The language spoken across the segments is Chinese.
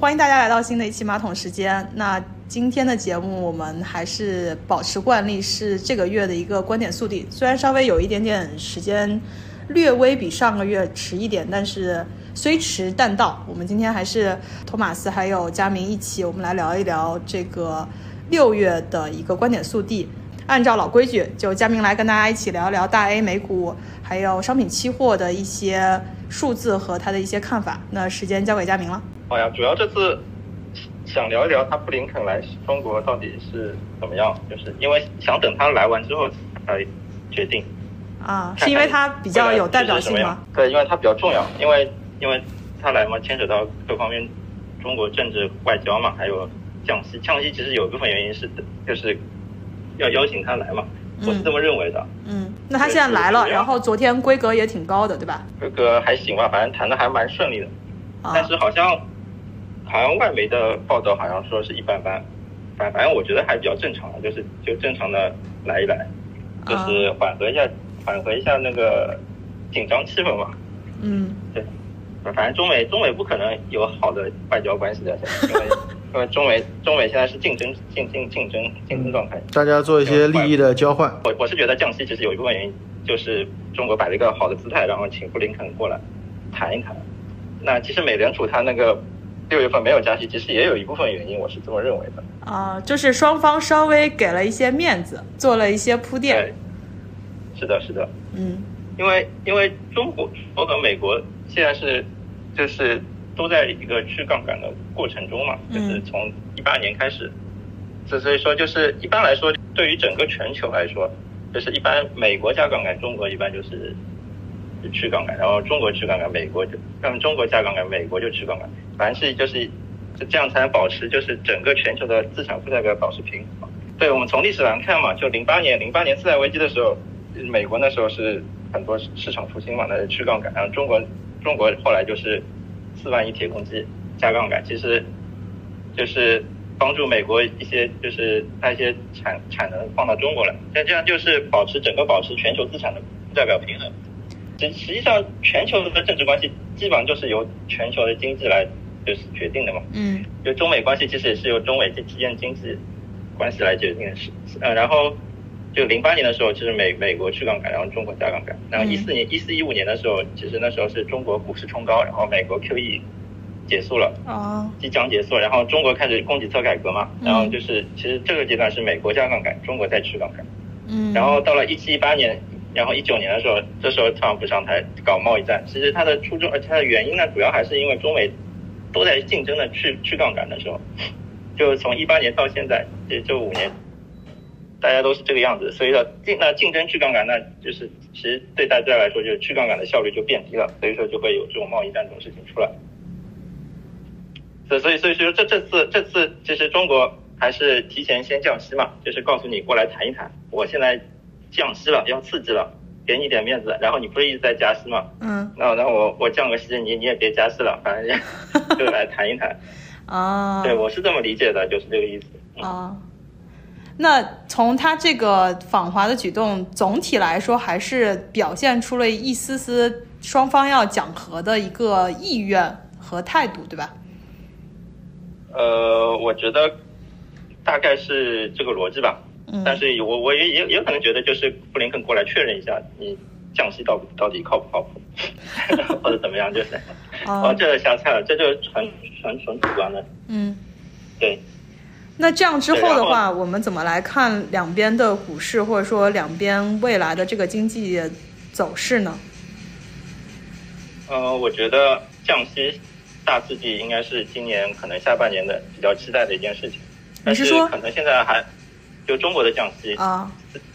欢迎大家来到新的一期马桶时间。那今天的节目我们还是保持惯例，是这个月的一个观点速递。虽然稍微有一点点时间，略微比上个月迟一点，但是虽迟但到。我们今天还是托马斯还有佳明一起，我们来聊一聊这个六月的一个观点速递。按照老规矩，就佳明来跟大家一起聊一聊大 A 美股还有商品期货的一些数字和他的一些看法。那时间交给佳明了。好呀，主要这次想聊一聊他布林肯来中国到底是怎么样，就是因为想等他来完之后才决定。啊，是因为他比较有代表性吗？对，因为他比较重要，因为因为他来嘛，牵扯到各方面中国政治外交嘛，还有降息。降息其实有一部分原因是就是要邀请他来嘛，我是这么认为的。嗯，那他现在来了，然后昨天规格也挺高的，对吧？规格还行吧，反正谈的还蛮顺利的，但是好像。好像外媒的报道好像说是一般般，反反正我觉得还比较正常的，就是就正常的来一来，就是缓和一下缓和一下那个紧张气氛嘛。嗯，对，反正中美中美不可能有好的外交关系的，因为因为中美中美现在是竞争竞竞竞争竞争状态，大家做一些利益的交换。我我是觉得降息其实有一部分原因就是中国摆了一个好的姿态，然后请布林肯过来谈一谈。那其实美联储它那个。六月份没有加息，其实也有一部分原因，我是这么认为的。啊，就是双方稍微给了一些面子，做了一些铺垫。是的，是的。嗯，因为因为中国和美国现在是就是都在一个去杠杆的过程中嘛，就是从一八年开始，所所以说就是一般来说，对于整个全球来说，就是一般美国加杠杆，中国一般就是。去杠杆，然后中国去杠杆，美国就让中国加杠杆，美国就去杠杆，凡是就是这样才能保持就是整个全球的资产负债表保持平衡。对，我们从历史来看嘛，就零八年零八年次贷危机的时候，美国那时候是很多市场复兴嘛，那是去杠杆，然后中国中国后来就是四万亿铁公鸡加杠杆，其实就是帮助美国一些就是那些产产能放到中国来，像这样就是保持整个保持全球资产的负债表平衡。实实际上，全球的政治关系基本上就是由全球的经济来就是决定的嘛。嗯。就中美关系其实也是由中美之间经济关系来决定的。是呃，然后就零八年的时候，其实美美国去杠杆，然后中国加杠杆。然后一四年、一四一五年的时候，其实那时候是中国股市冲高，然后美国 QE 结束了。哦。即将结束，然后中国开始供给侧改革嘛。然后就是其实这个阶段是美国加杠杆，中国再去杠杆。嗯。然后到了一七一八年。然后一九年的时候，这时候特朗普上台搞贸易战，其实他的初衷，而且他的原因呢，主要还是因为中美都在竞争的去去杠杆的时候，就从一八年到现在，也就五年，大家都是这个样子，所以说竞那竞争去杠杆，那就是其实对大家来说，就是去杠杆的效率就变低了，所以说就会有这种贸易战这种事情出来。所所以所以说这这次这次其实中国还是提前先降息嘛，就是告诉你过来谈一谈，我现在。降息了，要刺激了，给你点面子。然后你不是一直在加息吗？嗯。那那我我降个息，你你也别加息了，反正 就来谈一谈。啊。对，我是这么理解的，就是这个意思。啊。那从他这个访华的举动，总体来说还是表现出了一丝丝双方要讲和的一个意愿和态度，对吧？呃，我觉得大概是这个逻辑吧。但是我我也也也可能觉得，就是布林肯过来确认一下，你降息到到底靠不靠谱，或者怎么样，就是，哦，这瞎猜了，这就纯纯纯主观的。嗯，对。那这样之后的话，我们怎么来看两边的股市，或者说两边未来的这个经济走势呢？呃，我觉得降息大刺激应该是今年可能下半年的比较期待的一件事情。你是说可能现在还？就中国的降息啊，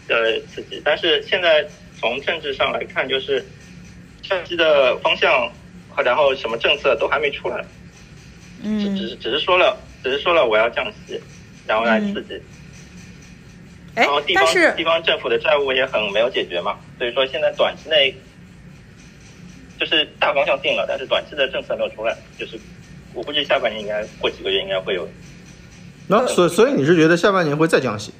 呃刺激，但是现在从政治上来看，就是降息的方向和然后什么政策都还没出来，嗯，只只是只是说了，只是说了我要降息，然后来刺激，然后地方地方政府的债务也很没有解决嘛，所以说现在短期内就是大方向定了，但是短期的政策没有出来，就是我估计下半年应该过几个月应该会有，那所所以你是觉得下半年会再降息？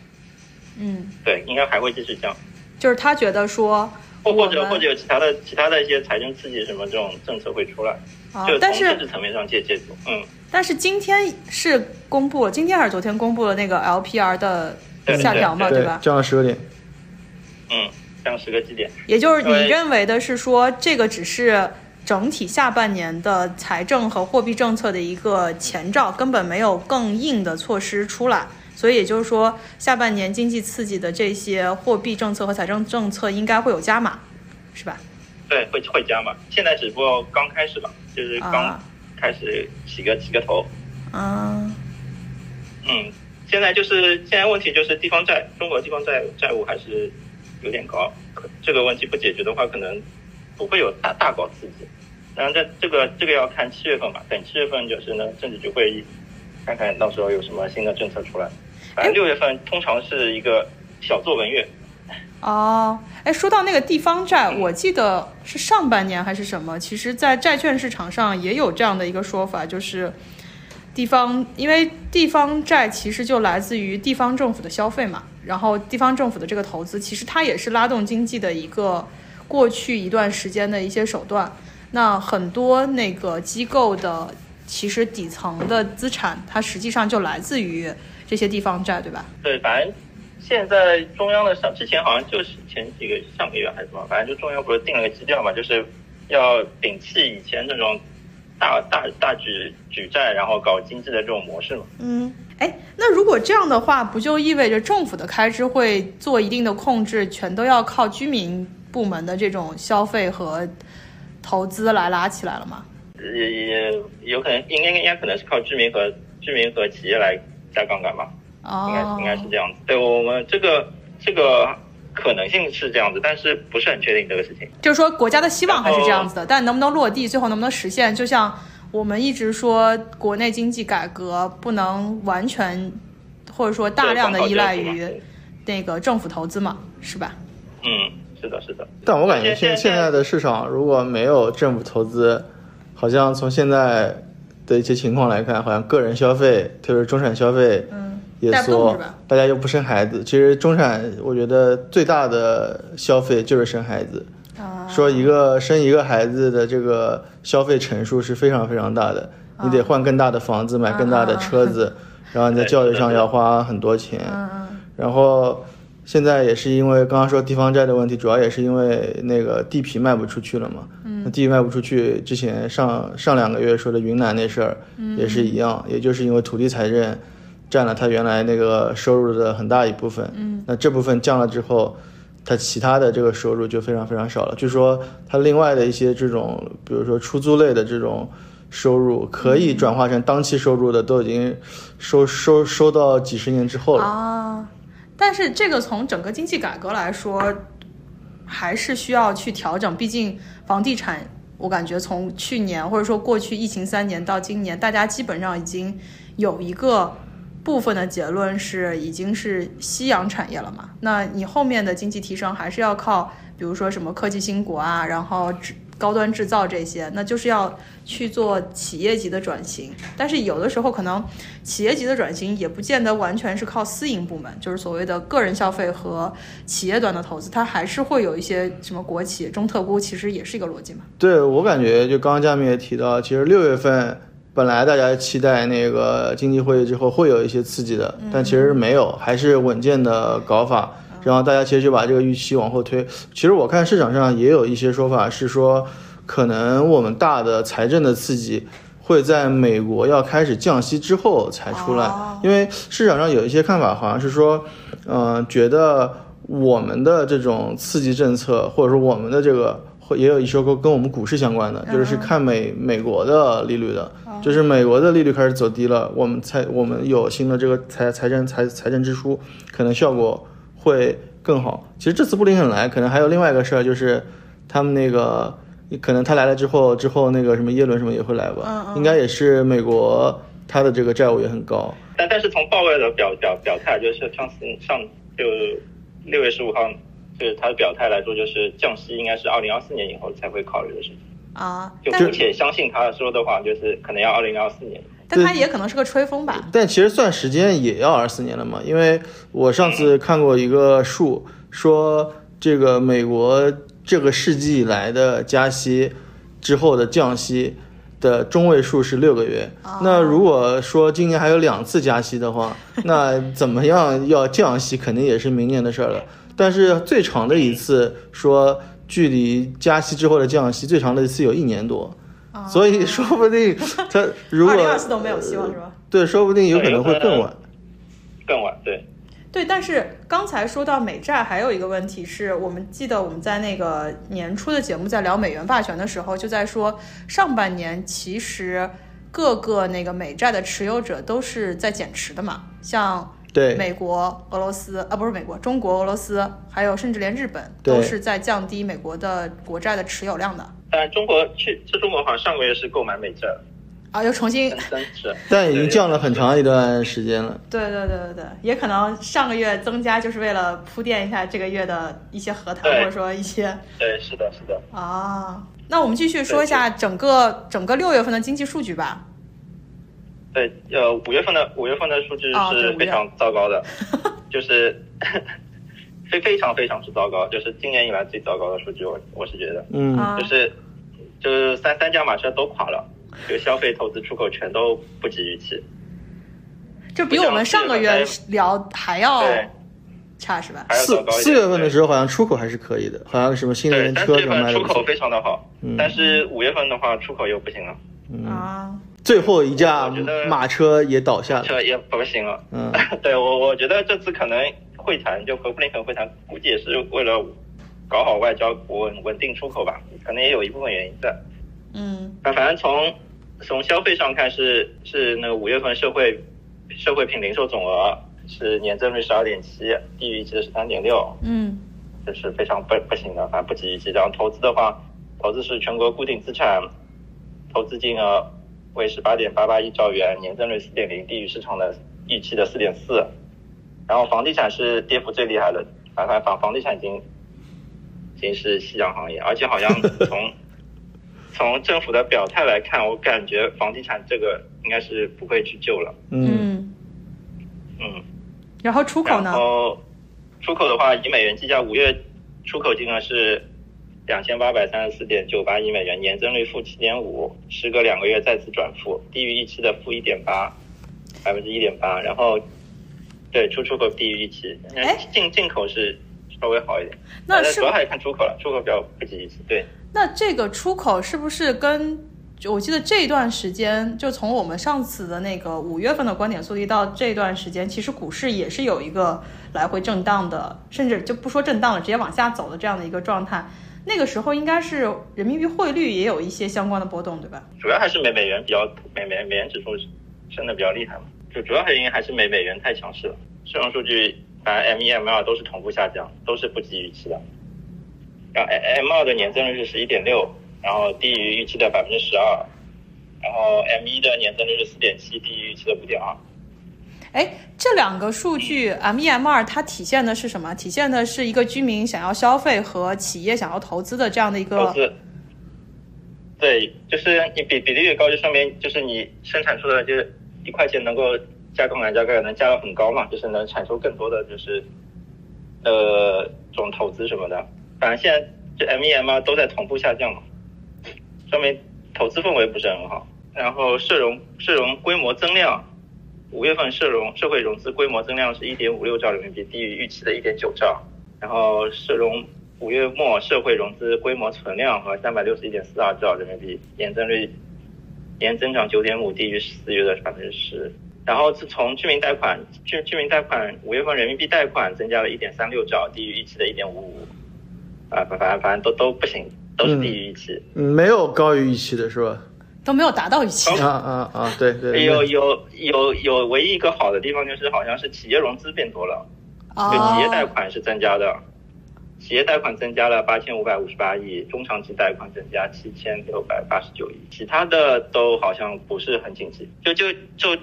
嗯，对，应该还会继续降。就是他觉得说，或或者或者有其他的其他的一些财政刺激什么这种政策会出来，啊就从政治层面上借借助。嗯，但是今天是公布了，今天还是昨天公布了那个 LPR 的下调嘛，对吧？降了十个点。嗯，降十个基点。也就是你认为的是说，这个只是整体下半年的财政和货币政策的一个前兆，根本没有更硬的措施出来。所以也就是说，下半年经济刺激的这些货币政策和财政政策应该会有加码，是吧？对，会会加码？现在只不过刚开始吧，就是刚啊开始起个起个头。啊嗯，现在就是现在问题就是地方债，中国地方债债务还是有点高，可这个问题不解决的话，可能不会有大大搞刺激。然后这这个这个要看七月份吧，等七月份就是呢政治局会议，看看到时候有什么新的政策出来。反正六月份通常是一个小作文月，哦，哎，说到那个地方债，我记得是上半年还是什么，其实，在债券市场上也有这样的一个说法，就是地方，因为地方债其实就来自于地方政府的消费嘛，然后地方政府的这个投资，其实它也是拉动经济的一个过去一段时间的一些手段。那很多那个机构的其实底层的资产，它实际上就来自于这些地方债，对吧？对，反正现在中央的上之前好像就是前几个上个月还是什么，反正就中央不是定了个基调嘛，就是要摒弃以前这种大大大举举债，然后搞经济的这种模式嘛。嗯，哎，那如果这样的话，不就意味着政府的开支会做一定的控制，全都要靠居民部门的这种消费和投资来拉起来了吗？也也有可能，应该应该可能是靠居民和居民和企业来加杠杆吧，应该哦应该是这样子。对我们这个这个可能性是这样子，但是不是很确定这个事情。就是说国家的希望还是这样子的，但能不能落地，最后能不能实现，就像我们一直说国内经济改革不能完全或者说大量的依赖于那个政府投资嘛，是吧？嗯，是的，是的。但我感觉现现现在的市场如果没有政府投资，好像从现在的一些情况来看，好像个人消费，特别是中产消费嗯，也缩，大家又不生孩子。其实中产我觉得最大的消费就是生孩子，啊，说一个生一个孩子的这个消费乘数是非常非常大的，你得换更大的房子，买更大的车子，然后你在教育上要花很多钱，嗯嗯然后现在也是因为刚刚说地方债的问题，主要也是因为那个地皮卖不出去了嘛。嗯，那地卖不出去，之前上上两个月说的云南那事儿也是一样，也就是因为土地财政占了他原来那个收入的很大一部分。嗯，那这部分降了之后。他其他的这个收入就非常非常少了，据说他另外的一些这种，比如说出租类的这种收入，可以转化成当期收入的，都已经收收收到几十年之后了。啊，但是这个从整个经济改革来说，还是需要去调整。毕竟房地产，我感觉从去年或者说过去疫情三年到今年，大家基本上已经有一个部分的结论是已经是夕阳产业了嘛。那你后面的经济提升还是要靠，比如说什么科技兴国啊，然后制高端制造这些，那就是要去做企业级的转型。但是有的时候可能企业级的转型也不见得完全是靠私营部门，就是所谓的个人消费和企业端的投资，它还是会有一些什么国企、中特估，其实也是一个逻辑嘛。对我感觉，就刚刚佳明也提到，其实六月份本来大家期待那个经济会议之后会有一些刺激的，但其实没有，还是稳健的搞法。然后大家其实就把这个预期往后推。其实我看市场上也有一些说法是说，可能我们大的财政的刺激会在美国要开始降息之后才出来，哦因为市场上有一些看法好像是说，嗯、觉得我们的这种刺激政策，或者说我们的这个。会也有一些跟跟我们股市相关的，就是是看美美国的利率的，就是美国的利率开始走低了，我们才我们有新的这个财财政财财政支出，可能效果会更好。其实这次布林肯来，可能还有另外一个事儿，就是他们那个可能他来了之后，之后那个什么耶伦什么也会来吧，应该也是美国他的这个债务也很高。但但是从鲍威尔的表表表态，就是上次上就六月十五号，就是他的表态来说，就是降息应该是二零二四年以后才会考虑的事情。啊，就并且相信他说的话，就是可能要二零二四年。但它也可能是个吹风吧。但其实算时间也要二四年了嘛，因为我上次看过一个数，说这个美国这个世纪以来的加息之后的降息的中位数是六个月。那如果说今年还有两次加息的话，那怎么样要降息，肯定也是明年的事儿了。但是最长的一次说，距离加息之后的降息最长的一次有一年多，所以说不定他 如果二零二四都没有希望是吧？对，说不定有可能会更晚。更晚，对。对，但是刚才说到美债，还有一个问题是我们记得我们在那个年初的节目在聊美元霸权的时候，就在说上半年其实各个那个美债的持有者都是在减持的嘛，像对美国、俄罗斯啊，不是美国、中国、俄罗斯，还有甚至连日本都是在降低美国的国债的持有量的。但中国去，这中国好像上个月是购买美债。啊，又重新增持，但已经降了很长一段时间了。对对对对对，也可能上个月增加就是为了铺垫一下这个月的一些和谈，或者说一些。对，是的，是的。啊，那我们继续说一下整个整个六月份的经济数据吧。对，呃，五月份的五月份的数据是非常糟糕的，就是非非常非常之糟糕，就是今年以来最糟糕的数据，我我是觉得，嗯，就是就是三三驾马车都垮了。就消费、投资、出口全都不及预期，就比我们上个月聊还要差是吧？四四月份的时候好像出口还是可以的，好像什么新能源车什么出口非常的好，但是五月份的话出口又不行了。啊。最后一架马车也倒下了，车也不行了。嗯，对我我觉得这次可能会谈就和布林肯会谈，估计也是为了搞好外交、稳稳定出口吧，可能也有一部分原因在。嗯，反反正从从消费上看是是那个五月份社会社会品零售总额是年增率十二点七，低于预期的十三点六，嗯，这是非常不不行的，反正不及预期。然后投资的话，投资是全国固定资产投资金额为十八点八八亿兆元，年增率四点零，低于市场的预期的四点四。然后房地产是跌幅最厉害的，反反房房地产已经已经是夕阳行业，而且好像从 从政府的表态来看，我感觉房地产这个应该是不会去救了。嗯嗯。然后出口呢？然后出口的话，以美元计价，五月出口金额是两千八百三十四点九八亿美元，年增率负七点五，时隔两个月再次转负，低于预期的负一点八，百分之一点八。然后对出出口低于预期，进进口是稍微好一点。那是主要还是看出口了，出口比较不及预期。对。那这个出口是不是跟我记得这段时间，就从我们上次的那个五月份的观点速递到这段时间，其实股市也是有一个来回震荡的，甚至就不说震荡了，直接往下走的这样的一个状态。那个时候应该是人民币汇率也有一些相关的波动，对吧？主要还是美美元比较美美美元指数升的比较厉害嘛，就主要原因还是美美元太强势了。市场数据反正 M 一 M 二都是同步下降，都是不及预期的。然后 M 二的年增率是十一点六，然后低于预期的百分之十二，然后 M 一的年增率是四点七，低于预期的五点二。哎，这两个数据 M E M 二它体现的是什么？体现的是一个居民想要消费和企业想要投资的这样的一个。投资。对，就是你比比例越高，就说明就是你生产出的就是一块钱能够加杠杆加杠杆能加到很高嘛，就是能产出更多的就是呃这种投资什么的。反正现在这 M E M 二都在同步下降嘛，说明投资氛围不是很好。然后社融社融规模增量，五月份社融社会融资规模增量是一点五六兆人民币，低于预期的一点九兆。然后社融五月末社会融资规模存量和三百六十一点四二兆人民币，年增率年增长九点五，低于四月的百分之十。然后自从居民贷款居居民贷款五月份人民币贷款增加了一点三六兆，低于预期的一点五五。啊，反反反正都都不行，都是低于预期，没有高于预期的是吧？都没有达到预期啊啊啊！对对，有有有有，唯一一个好的地方就是好像是企业融资变多了，就企业贷款是增加的，企业贷款增加了八千五百五十八亿，中长期贷款增加七千六百八十九亿，其他的都好像不是很紧急。就就就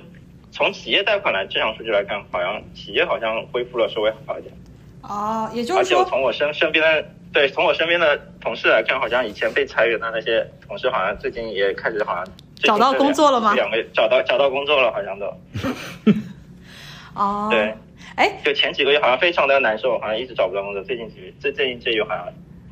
从企业贷款来这场数据来看，好像企业好像恢复了稍微好一点。哦，也就是说，而且从我身身边的。对，从我身边的同事来看，好像以前被裁员的那些同事，好像最近也开始好像找到工作了吗？两个找到找到工作了，好像都。哦。对。哎。就前几个月好像非常的难受，好像一直找不到工作。最近几最最近这月好像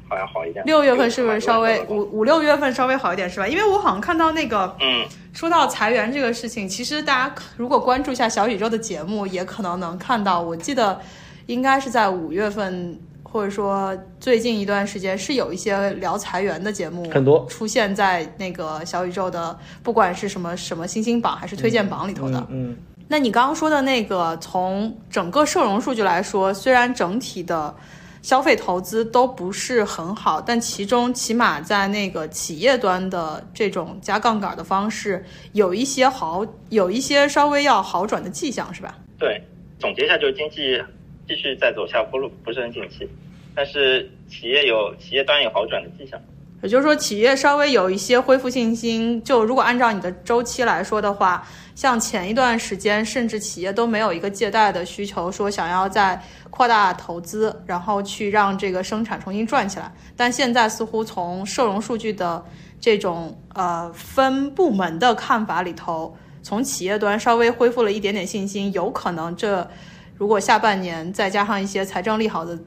好像好一点。六月份是不是稍微五五六月份稍微好一点是吧？因为我好像看到那个，嗯，说到裁员这个事情，其实大家如果关注一下小宇宙的节目，也可能能看到。我记得应该是在五月份，或者说最近一段时间，是有一些聊裁员的节目很多出现在那个小宇宙的，不管是什么什么星星榜还是推荐榜里头的。嗯，那你刚刚说的那个，从整个社融数据来说，虽然整体的消费投资都不是很好，但其中起码在那个企业端的这种加杠杆的方式，有一些好，有一些稍微要好转的迹象，是吧？对，总结一下，就是经济继续在走下坡路，不是很景气，但是企业有企业端有好转的迹象。也就是说，企业稍微有一些恢复信心。就如果按照你的周期来说的话，像前一段时间，甚至企业都没有一个借贷的需求，说想要再扩大投资，然后去让这个生产重新转起来。但现在似乎从社融数据的这种呃分部门的看法里头，从企业端稍微恢复了一点点信心，有可能这如果下半年再加上一些财政利好的。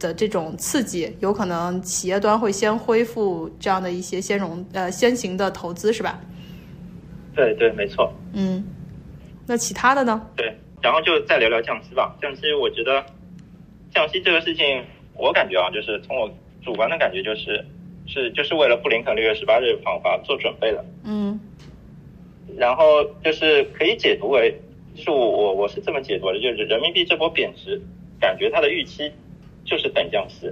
的这种刺激，有可能企业端会先恢复这样的一些先融呃先行的投资，是吧？对对，没错。嗯，那其他的呢？对，然后就再聊聊降息吧。降息，我觉得降息这个事情，我感觉啊，就是从我主观的感觉，就是是就是为了布林肯六月十八日访华做准备的。嗯然后就是可以解读为，就是我我我是这么解读的，就是人民币这波贬值，感觉它的预期就是等降息。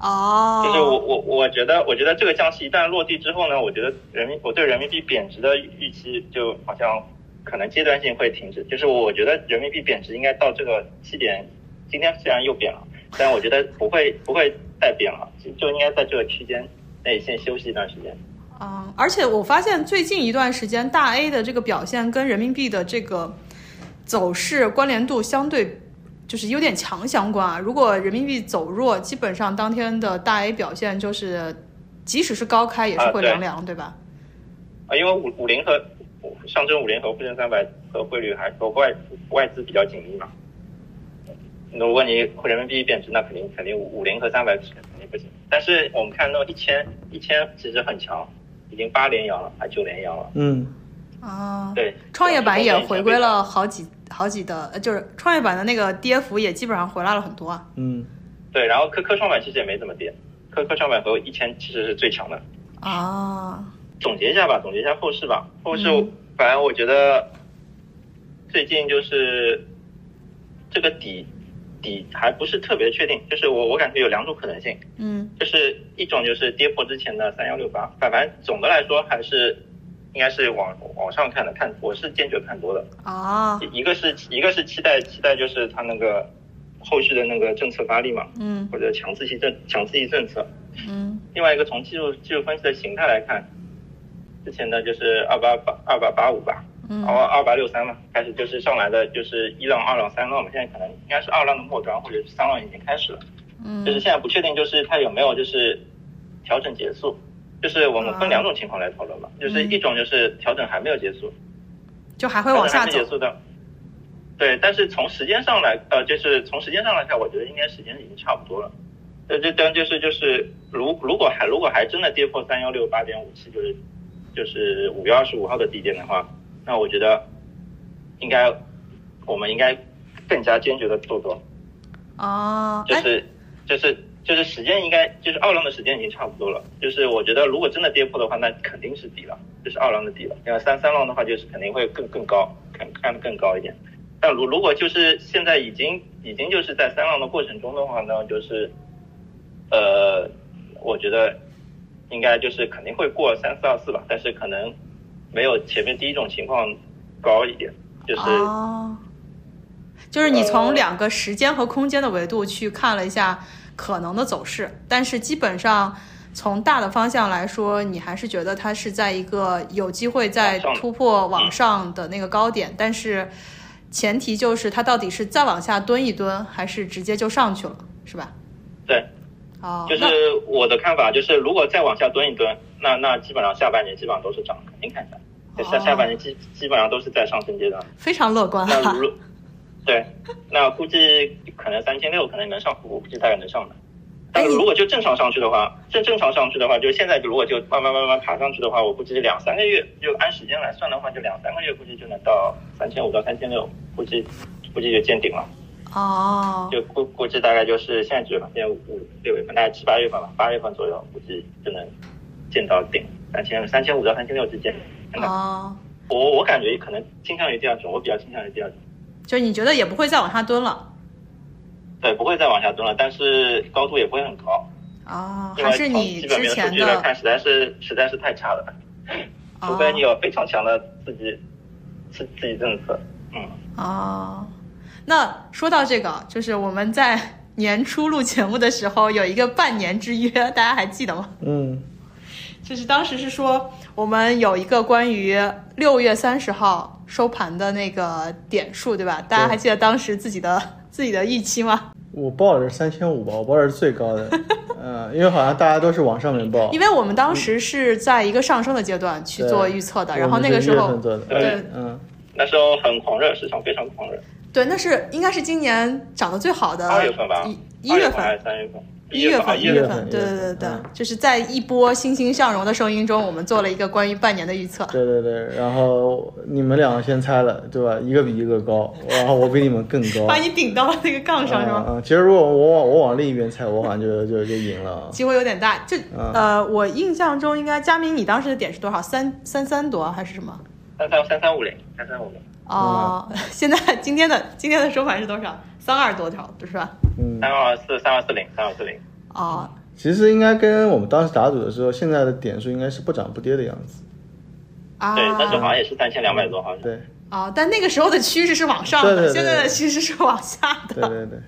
哦，就是我我我觉得，我觉得这个降息一旦落地之后呢，我觉得人民我对人民币贬值的预期就好像可能阶段性会停止。就是我觉得人民币贬值应该到这个七点，今天虽然又贬了，但我觉得不会不会再贬了，就就应该在这个区间内先休息一段时间。嗯，而且我发现最近一段时间大 A 的这个表现跟人民币的这个走势关联度相对就是有点强相关啊。如果人民币走弱，基本上当天的大 A 表现就是，即使是高开也是会凉凉，对吧？啊，因为五五零和上证五零和沪深三百和汇率还和外外资比较紧密嘛。如果你人民币贬值，那肯定肯定五零和三百肯定不行。但是我们看到一千一千其实很强，已经八连阳了，还九连阳了。嗯，啊，对，创业板也回归了。好几好几的，呃就是创业板的那个跌幅也基本上回来了很多啊。嗯，对，然后科科创板其实也没怎么跌，科科创板和一千其实是最强的。啊，总结一下吧，总结一下后市吧。后市嗯反正我觉得最近就是这个底底还不是特别确定，就是我我感觉有两种可能性，嗯就是一种就是跌破之前的三幺六八，反反正总的来说还是应该是往往上看的，看我是坚决看多的。啊，一个是一个是期待期待就是它那个后续的那个政策发力嘛，嗯。或者强刺激政强刺激政策。嗯。另外一个从技术技术分析的形态来看，之前的就是二八八二八八五吧，嗯。然后二八六三嘛，开始就是上来的就是一浪、二浪、三浪嘛，现在可能应该是二浪的末端或者是三浪已经开始了，嗯。就是嗯现在不确定就是它有没有就是调整结束，就是我们分两种情况来讨论嘛，就是一种就是调整还没有结束，就还会往下走结。束的。对，但是从时间上来，呃，就是从时间上来看，我觉得应该时间已经差不多了。这这当就是就是，如如果还如果还真的跌破三幺六八点五七，就是就是五月二十五号的低点的话，那我觉得应该我们应该更加坚决的做多，啊，哎，就是就是就是时间应该就是二浪的时间已经差不多了，就是我觉得如果真的跌破的话，那肯定是底了，就是二浪的底了。然后三三浪的话，就是肯定会更更高，看看得更高一点。但如如果就是现在已经已经就是在三浪的过程中的话呢，就是呃，我觉得应该就是肯定会过三四二四吧，但是可能没有前面第一种情况高一点，就是。哦，就是你从两个时间和空间的维度去看了一下可能的走势，但是基本上从大的方向来说，你还是觉得它是在一个有机会再往上的突破往上的那个高点，但是前提就是它到底是再往下蹲一蹲，还是直接就上去了，是吧？对，哦，就是我的看法，就是如果再往下蹲一蹲，那那基本上下半年基本上都是涨，肯定看下来。就下哦下半年基基本上都是在上升阶段。非常乐观哈、那如对，那估计可能三千六可能能上，我估计大概能上的。但是如果就正常上去的话，正正常上去的话，就现在如果就慢慢慢慢爬上去的话，我估计两三个月，就按时间来算的话，就两三个月估计就能到三千五到三千六，估计估计就见顶了。哦，就估估计大概就是现在几月份？现在五六月份，大概七八月份吧，八月份左右估计就能见到顶，三千三千五到三千六之间。哦，我我感觉可能倾向于第二种，我比较倾向于第二种。就你觉得也不会再往下蹲了？对，不会再往下蹲了，但是高度也不会很高。哦，还是你之前的看，实在是实在是太差了，除哦非你有非常强的刺激刺刺激政策。嗯，哦，那说到这个，就是我们在年初录节目的时候有一个半年之约，大家还记得吗？嗯，就是当时是说我们有一个关于六月三十号收盘的那个点数，对吧？大家还记得当时自己的 自己的预期吗？我报的是三千五吧，我报的是最高的，嗯，因为好像大家都是往上面报，因为我们当时是在一个上升的阶段去做预测的，然后那个时候对嗯，那时候很狂热，市场非常狂热。对，那是应该是今年涨得最好的二月份吧一一月份还是。三月份？一月份，啊一月份，对对对对嗯，就是在一波欣欣向荣的声音中，我们做了一个关于半年的预测。对对对，然后你们两个先猜了，对吧？一个比一个高，然后我比你们更高，把你顶到了那个杠上是吗？嗯嗯，其实如果我往我往另一边猜，我好像就就就赢了。机会有点大，就嗯呃，我印象中应该佳明，你当时的点是多少？三三三多还是什么？三三三三五零，三三五零，哦，现在今天的今天的收盘是多少？三二多少，是吧？嗯，三二四三二四零，三二四零。哦，其实应该跟我们当时打赌的时候，现在的点数应该是不涨不跌的样子。啊，对，那时候好像也是三千两百多，好像。对啊，但那个时候的趋势是往上的，对对对现在的趋势是往下的。对对对，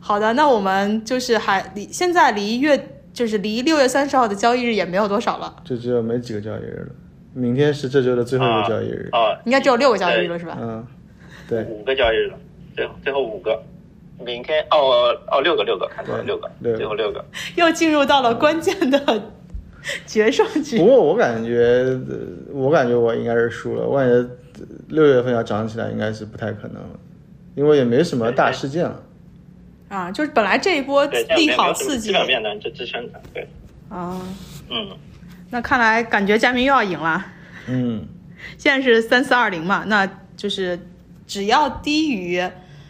好的，那我们就是还离现在离月就是离六月三十号的交易日也没有多少了，就只有没几个交易日了。明天是这周的最后一个交易日。哦，应该只有六个交易日了，是吧？嗯，对五个交易日了，最后最后五个。明天哦哦六个六个，看错了六个，六个最后六个。又进入到了关键的 决胜局不。过我感觉，呃我感觉我应该是输了。我感觉呃六月份要涨起来应该是不太可能了，因为也没什么大事件了。啊，就是本来这一波利好刺激基本面能支支撑的。对，啊，嗯，那看来感觉佳明又要赢了。嗯，现在是三四二零嘛，那就是只要低于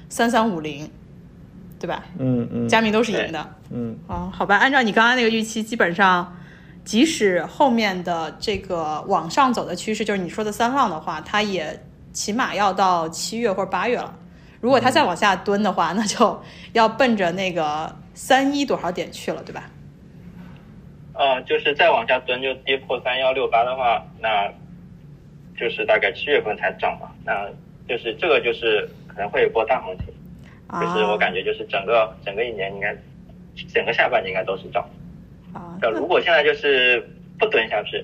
三三五零，对吧？嗯嗯佳明都是赢的。嗯，啊，好吧，按照你刚刚那个预期，基本上，即使后面的这个往上走的趋势，就是你说的三浪的话，它也起码要到七月或者八月了。如果它再往下蹲的话，那就要奔着那个三一多少点去了，对吧？呃，就是再往下蹲，就跌破三幺六八的话，那就是大概七月份才涨嘛。那就是这个就是可能会有波大行情，啊，就是我感觉就是整个整个一年应该，整个下半年应该都是涨。啊，呃，如果现在就是不蹲下去，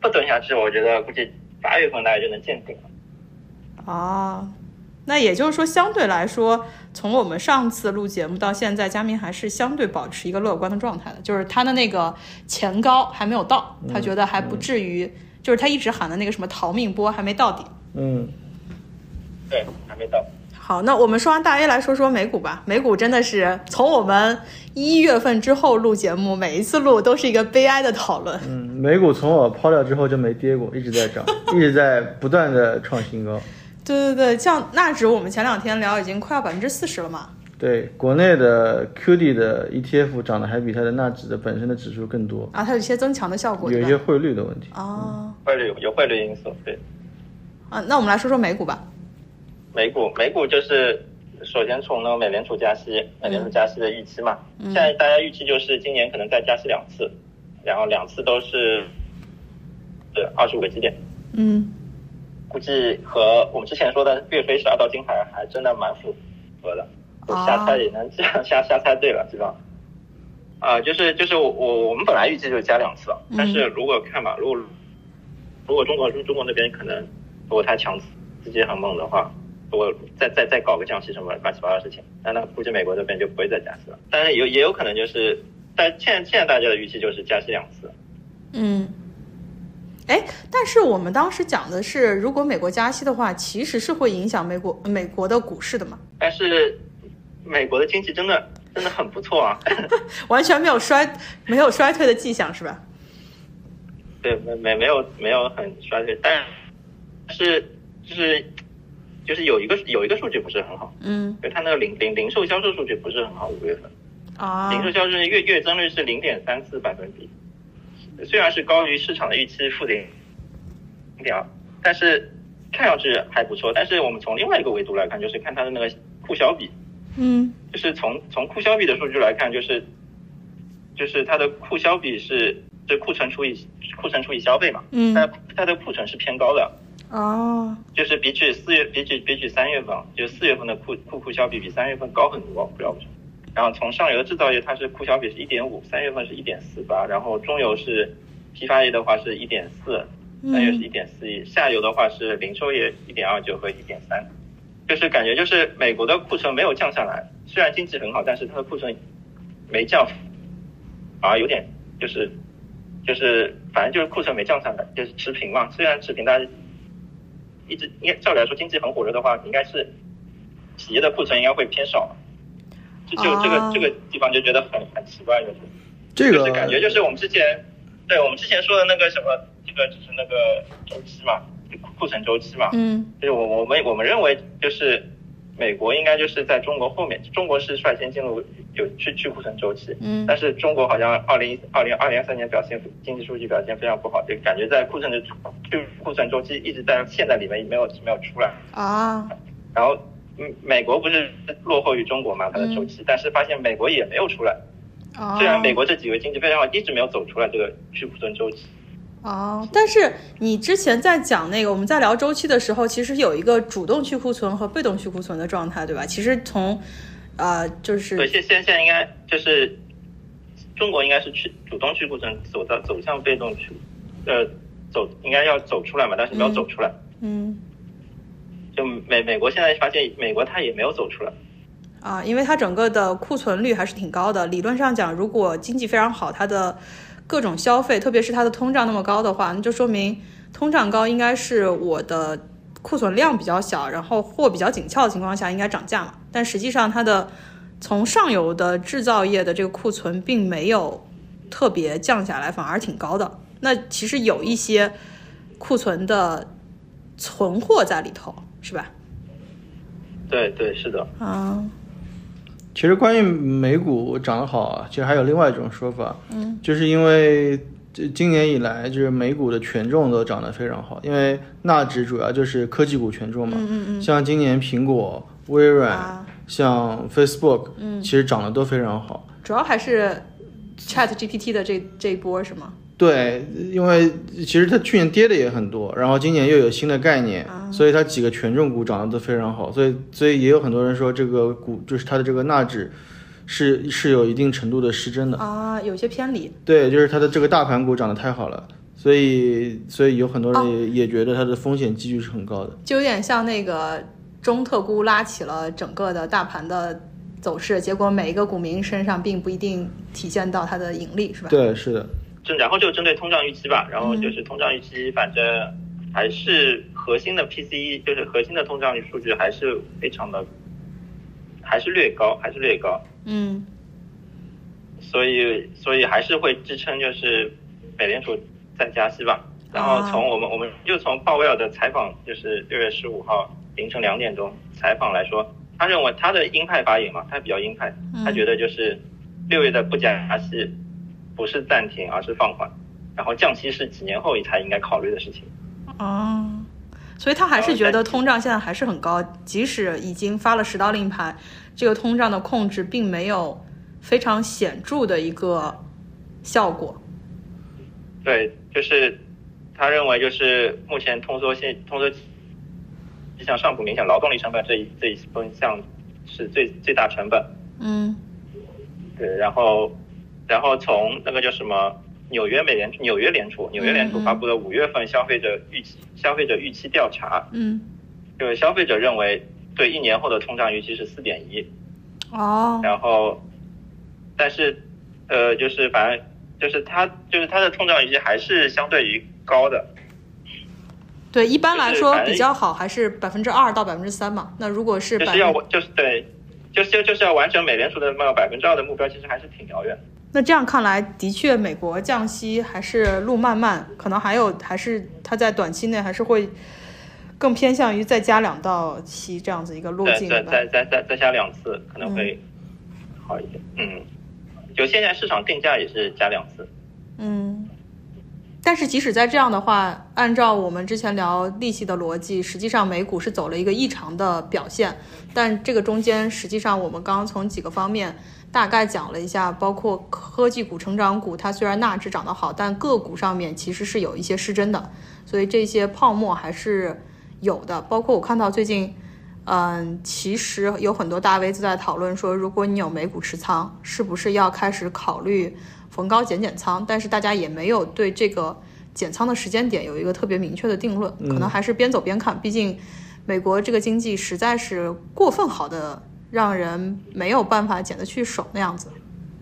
不蹲下去，我觉得估计八月份大概就能见顶了。啊，那也就是说，相对来说，从我们上次录节目到现在，佳明还是相对保持一个乐观的状态的，就是他的那个前高还没有到，他觉得还不至于，就是他一直喊的那个什么逃命波还没到底。嗯，对，还没到。好，那我们说完大 A 来说说美股吧。美股真的是从我们一月份之后录节目，每一次录都是一个悲哀的讨论。嗯，美股从我抛掉之后就没跌过，一直在涨，一直在不断的创新高。对对对，像纳指，我们前两天聊已经快要百分之四十了嘛。对，国内的 QD 的 ETF 涨得还比它的纳指的本身的指数更多，啊，它有一些增强的效果，有一些汇率的问题。啊汇率有汇率因素，对。啊，那我们来说说美股吧。美股，美股就是首先从那个美联储加息，美联储加息的预期嘛，现在大家预期就是今年可能再加息两次，然后两次都是对二十五个基点，嗯。估计和我们之前说的岳飞十二道金牌还真的蛮符合的，我瞎猜也能这样瞎瞎猜对了，基本上。啊、就是就是我我我们本来预计就是加两次，但是如果看吧，如果如果中国中国那边可能如果它强刺激很猛的话，如果再再再搞个降息什么乱七八糟的事情，那那估计美国这边就不会再加息了。但是有也有可能就是，但现在现在大家的预期就是加息两次。嗯。哎，但是我们当时讲的是，如果美国加息的话，其实是会影响美国美国的股市的嘛？但是美国的经济真的真的很不错啊，完全没有衰没有衰退的迹象，是吧？对，没没没有没有很衰退，但是就是就是有一个有一个数据不是很好，嗯。就它那个零零零售销售数据不是很好，五月份啊零售销售月月增率是零点三四百分比，虽然是高于市场的预期负零零点二，但是看上去还不错。但是我们从另外一个维度来看，就是看它的那个库销比，嗯。就是从从库销比的数据来看，就是就是它的库销比是是库存除以库存除以消费嘛，嗯。它它的库存是偏高的，哦就是比起四月比起比起三月份，就是四月份的库库库销比比三月份高很多，不知道为什么。然后从上游制造业，它是库销比是一点五，三月份是一点四八，然后中游是批发业的话是一点四，三月是一点四一，下游的话是零售业一点二九和一点三，就是感觉就是美国的库存没有降下来，虽然经济很好，但是它的库存没降，反而有点就是就是反正就是库存没降下来，就是持平嘛。虽然持平，但是一直应该照理来说经济很火热的话，应该是企业的库存应该会偏少。就就这个、啊。这个地方就觉得很很奇怪，就是。这个就是感觉就是我们之前对我们之前说的那个什么，这个就是那个周期嘛，库存周期嘛，嗯。就是我我们我们认为就是美国应该就是在中国后面，中国是率先进入有去去库存周期，嗯但是中国好像二零二零二零二三年表现经济数据表现非常不好，就感觉在库存的去库存周期一直在陷在里面，没有没有出来。啊然后嗯，美国不是落后于中国嘛，它的周期，但是发现美国也没有出来。哦，虽然美国这几个经济非常好，一直没有走出来这个去库存周期。哦，但是你之前在讲那个我们在聊周期的时候，其实有一个主动去库存和被动去库存的状态，对吧？其实从呃就是对，现现现在应该就是中国应该是去主动去库存，走到走向被动去，呃，走应该要走出来嘛，但是没有走出来。嗯就美美国现在发现，美国它也没有走出来。啊，因为它整个的库存率还是挺高的。理论上讲，如果经济非常好，它的各种消费，特别是它的通胀那么高的话，那就说明通胀高应该是我的库存量比较小，然后货比较紧俏的情况下应该涨价嘛。但实际上，它的从上游的制造业的这个库存并没有特别降下来，反而挺高的。那其实有一些库存的存货在里头，是吧？对对，是的，啊，其实关于美股涨得好啊，其实还有另外一种说法，嗯，就是因为这今年以来，就是美股的权重都涨得非常好，因为纳指主要就是科技股权重嘛，嗯嗯嗯，像今年苹果、微软、啊像 Facebook，嗯，其实涨得都非常好。主要还是 Chat GPT 的这这一波是吗？对，因为其实它去年跌的也很多，然后今年又有新的概念，所以它几个权重股涨得都非常好，所以所以也有很多人说这个股就是它的这个纳指是是有一定程度的失真的。啊，有些偏离。对，就是它的这个大盘股涨得太好了，所以所以有很多人也、也觉得它的风险几率是很高的。就有点像那个中特估拉起了整个的大盘的走势，结果每一个股民身上并不一定体现到它的盈利，是吧？对，是的，就然后就针对通胀预期吧，然后就是通胀预期，反正还是核心的 PCE，就是核心的通胀率数据还是非常的，还是略高，还是略高，嗯。所以所以还是会支撑就是美联储再加息吧。然后从我们我们就从鲍威尔的采访，就是六月十五号凌晨两点钟采访来说，他认为他的鹰派发言嘛，他比较鹰派，他觉得就是六月的不加息不是暂停，而是放缓，然后降息是几年后才应该考虑的事情。哦，所以他还是觉得通胀现在还是很高，即使已经发了十道令牌，这个通胀的控制并没有非常显著的一个效果。对，就是他认为就是目前通缩现通缩迹象尚不明显，劳动力成本这一这一分项是最最大成本。嗯对，然后然后从那个叫什么纽约美联纽约联储纽约联储发布的五月份消费者预期消费者预期调查，嗯，就是消费者认为对一年后的通胀预期是四点一，哦，然后但是呃就是反正就是它就是它的通胀预期还是相对于高的。对，一般来说比较好还是百分之二到百分之三嘛。那如果是就是要就是对，就是就就是要完成美联储的那百分之二的目标，其实还是挺遥远的。那这样看来，的确，美国降息还是路漫漫，可能还有还是它在短期内还是会更偏向于再加两到期这样子一个路径再再再再再加两次可能会好一点。嗯，就现在市场定价也是加两次。嗯。但是即使在这样的话，按照我们之前聊利息的逻辑，实际上美股是走了一个异常的表现。但这个中间，实际上我们刚刚从几个方面大概讲了一下，包括科技股、成长股，它虽然纳指涨得好，但个股上面其实是有一些失真的，所以这些泡沫还是有的。包括我看到最近，嗯，其实有很多大 V 都在讨论说，如果你有美股持仓，是不是要开始考虑？逢高减减仓，但是大家也没有对这个减仓的时间点有一个特别明确的定论，可能还是边走边看。毕竟美国这个经济实在是过分好的，让人没有办法捡得去手那样子。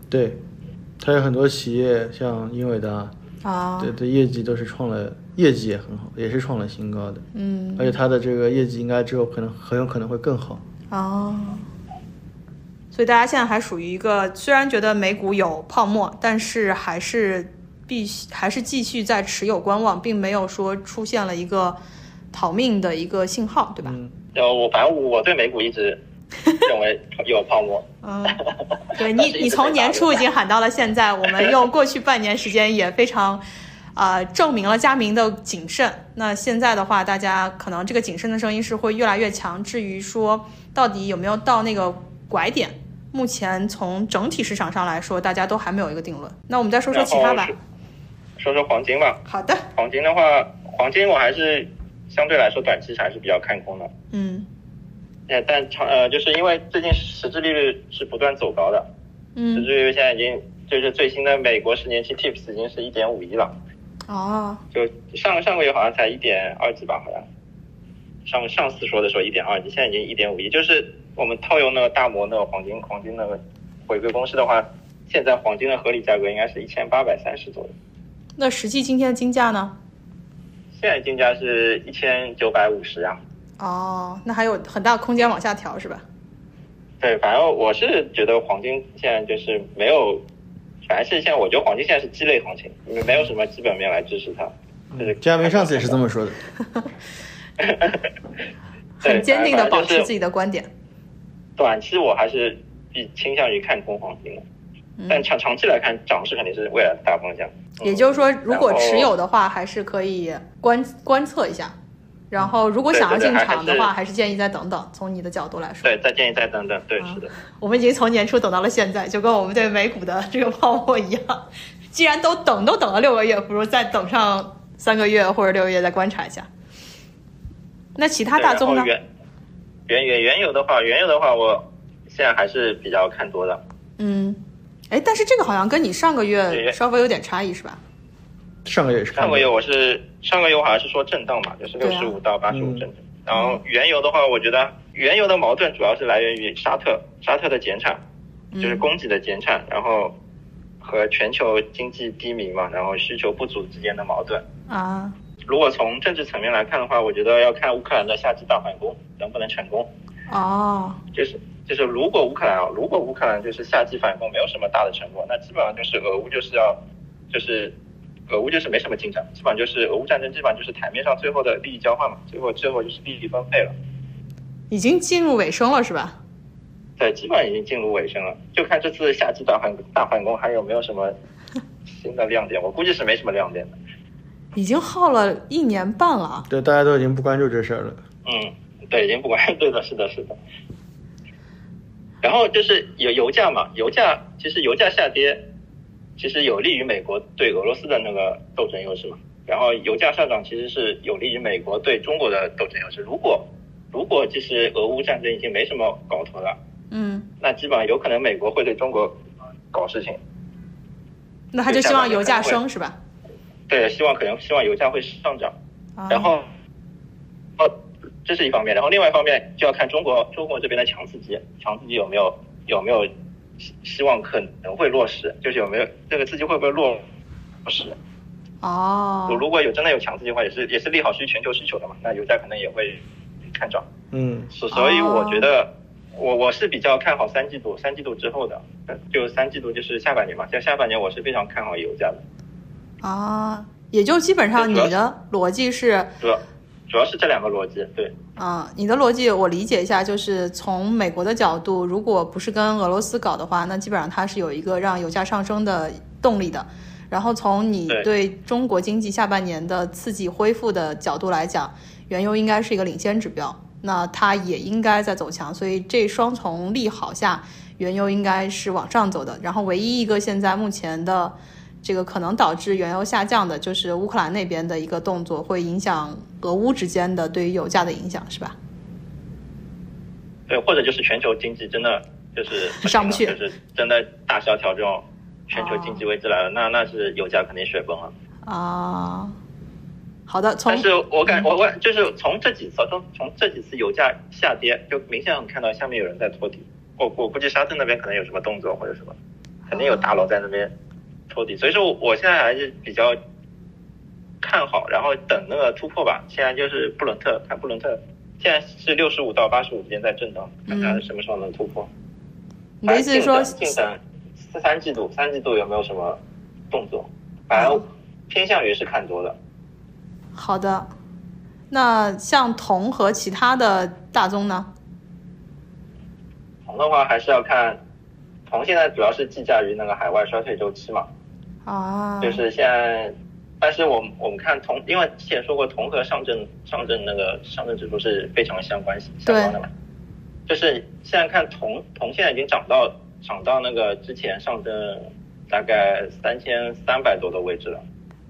对，它有很多企业，像英伟达啊，对对，业绩都是创了，业绩也很好，也是创了新高的。嗯，而且它的这个业绩应该之后可能很有可能会更好。哦。所以大家现在还属于一个，虽然觉得美股有泡沫，但是还是必须还是继续在持有观望，并没有说出现了一个逃命的一个信号，对吧？嗯呃，我反正我对美股一直 认为有泡沫。嗯，对你，你 从年初已经喊到了现在，我们用过去半年时间也非常啊证明了佳明的谨慎。那现在的话，大家可能这个谨慎的声音是会越来越强。至于说到底有没有到那个拐点？目前从整体市场上来说，大家都还没有一个定论。那我们再说说其他吧。说说黄金吧。好的。黄金的话，黄金我还是相对来说短期还是比较看空的。嗯。呃，但长呃，就是因为最近实质利率是不断走高的。嗯。实质利率现在已经就是最新的美国十年期 TIPS 已经是一点五一了。哦。就上上个月好像才一点二几吧，好像。上上次说的时候一点二几，现在已经一点五一，就是。我们套用那个大摩那个黄金黄金那个回归公式的话，现在黄金的合理价格应该是一千八百三十左右。那实际今天的金价呢？现在金价是一千九百五十呀。哦，那还有很大空间往下调是吧？对，反正我是觉得黄金现在就是没有，反正是现在我觉得黄金现在是鸡肋行情，没有什么基本面来支持它。就是嘉宾上次也是这么说的。很坚定的保持自己的观点。短期我还是比倾向于看空黄金的，但长长期来看，涨势肯定是未来的大方向。也就是说，如果持有的话，还是可以观观测一下。然后，如果想要进场的话，还是建议再等等。从你的角度来说，对，再建议再等等。对，是的。我们已经从年初等到了现在，就跟我们对美股的这个泡沫一样。既然都等都等了六个月，不如再等上三个月或者六个月再观察一下。那其他大宗呢？原原原油的话，原油的话，我现在还是比较看多的。嗯，哎，但是这个好像跟你上个月稍微有点差异，是吧？上个月是上个月我是上个月我好像是说震荡嘛，就是六十五到八十五震荡。然后原油的话，我觉得原油的矛盾主要是来源于沙特沙特的减产，就是供给的减产，然后和全球经济低迷嘛，然后需求不足之间的矛盾啊。如果从政治层面来看的话，我觉得要看乌克兰的夏季大反攻能不能成功。哦，就是就是，如果乌克兰啊，如果乌克兰就是夏季反攻没有什么大的成果，那基本上就是俄乌就是要，就是俄乌就是没什么进展，基本上就是俄乌战争基本上就是台面上最后的利益交换嘛，最后最后就是利益分配了。已经进入尾声了是吧？对，基本上已经进入尾声了，就看这次夏季大反大反攻还有没有什么新的亮点，我估计是没什么亮点的。已经耗了一年半了，对，大家都已经不关注这事儿了。嗯，对，已经不关，对的，是的，是的。然后就是有油价嘛，油价其实油价下跌，其实有利于美国对俄罗斯的那个斗争优势嘛。然后油价上涨其实是有利于美国对中国的斗争优势。如果如果其实俄乌战争已经没什么搞头了，嗯，那基本上有可能美国会对中国搞事情。那他就希望油价升是吧？对，希望可能希望油价会上涨，然后，哦，这是一方面，然后另外一方面就要看中国中国这边的强刺激，强刺激有没有有没有希希望可能会落实，就是有没有这个刺激会不会落实？哦，如果有真的有强刺激的话，也是也是利好需全球需求的嘛，那油价可能也会看涨。嗯，所所以我觉得我我是比较看好三季度，三季度之后的，就三季度就是下半年嘛，像下半年我是非常看好油价的。啊，也就基本上你的逻辑是主要主要是这两个逻辑，对。啊，你的逻辑我理解一下，就是从美国的角度，如果不是跟俄罗斯搞的话，那基本上它是有一个让油价上升的动力的。然后从你对中国经济下半年的刺激恢复的角度来讲，原油应该是一个领先指标，那它也应该在走强，所以这双重利好下，原油应该是往上走的。然后唯一一个现在目前的这个可能导致原油下降的，就是乌克兰那边的一个动作，会影响俄乌之间的对于油价的影响，是吧？对，或者就是全球经济真的就是上不去，就是真的大萧条这种。全球经济危机来了，那那是油价肯定雪崩了啊。好的，但是我感我我就是从这几次从从这几次油价下跌，就明显能看到下面有人在托底。我我估计沙特那边可能有什么动作或者什么，肯定有大佬在那边托底。所以说，我我现在还是比较看好，然后等那个突破吧。现在就是布伦特，看布伦特现在是六十五到八十五之间在震荡，看看什么时候能突破。你的意思是说？三季度，三季度有没有什么动作？反正偏向于是看多的。好的，那像铜和其他的大宗呢？铜的话还是要看，铜现在主要是计价于那个海外衰退周期嘛。啊。就是现在，但是我们我们看铜，因为之前说过铜和上证上证那个上证指数是非常相关相关的嘛。就是现在看铜，铜现在已经涨到。涨到那个之前上证大概三千三百多的位置了，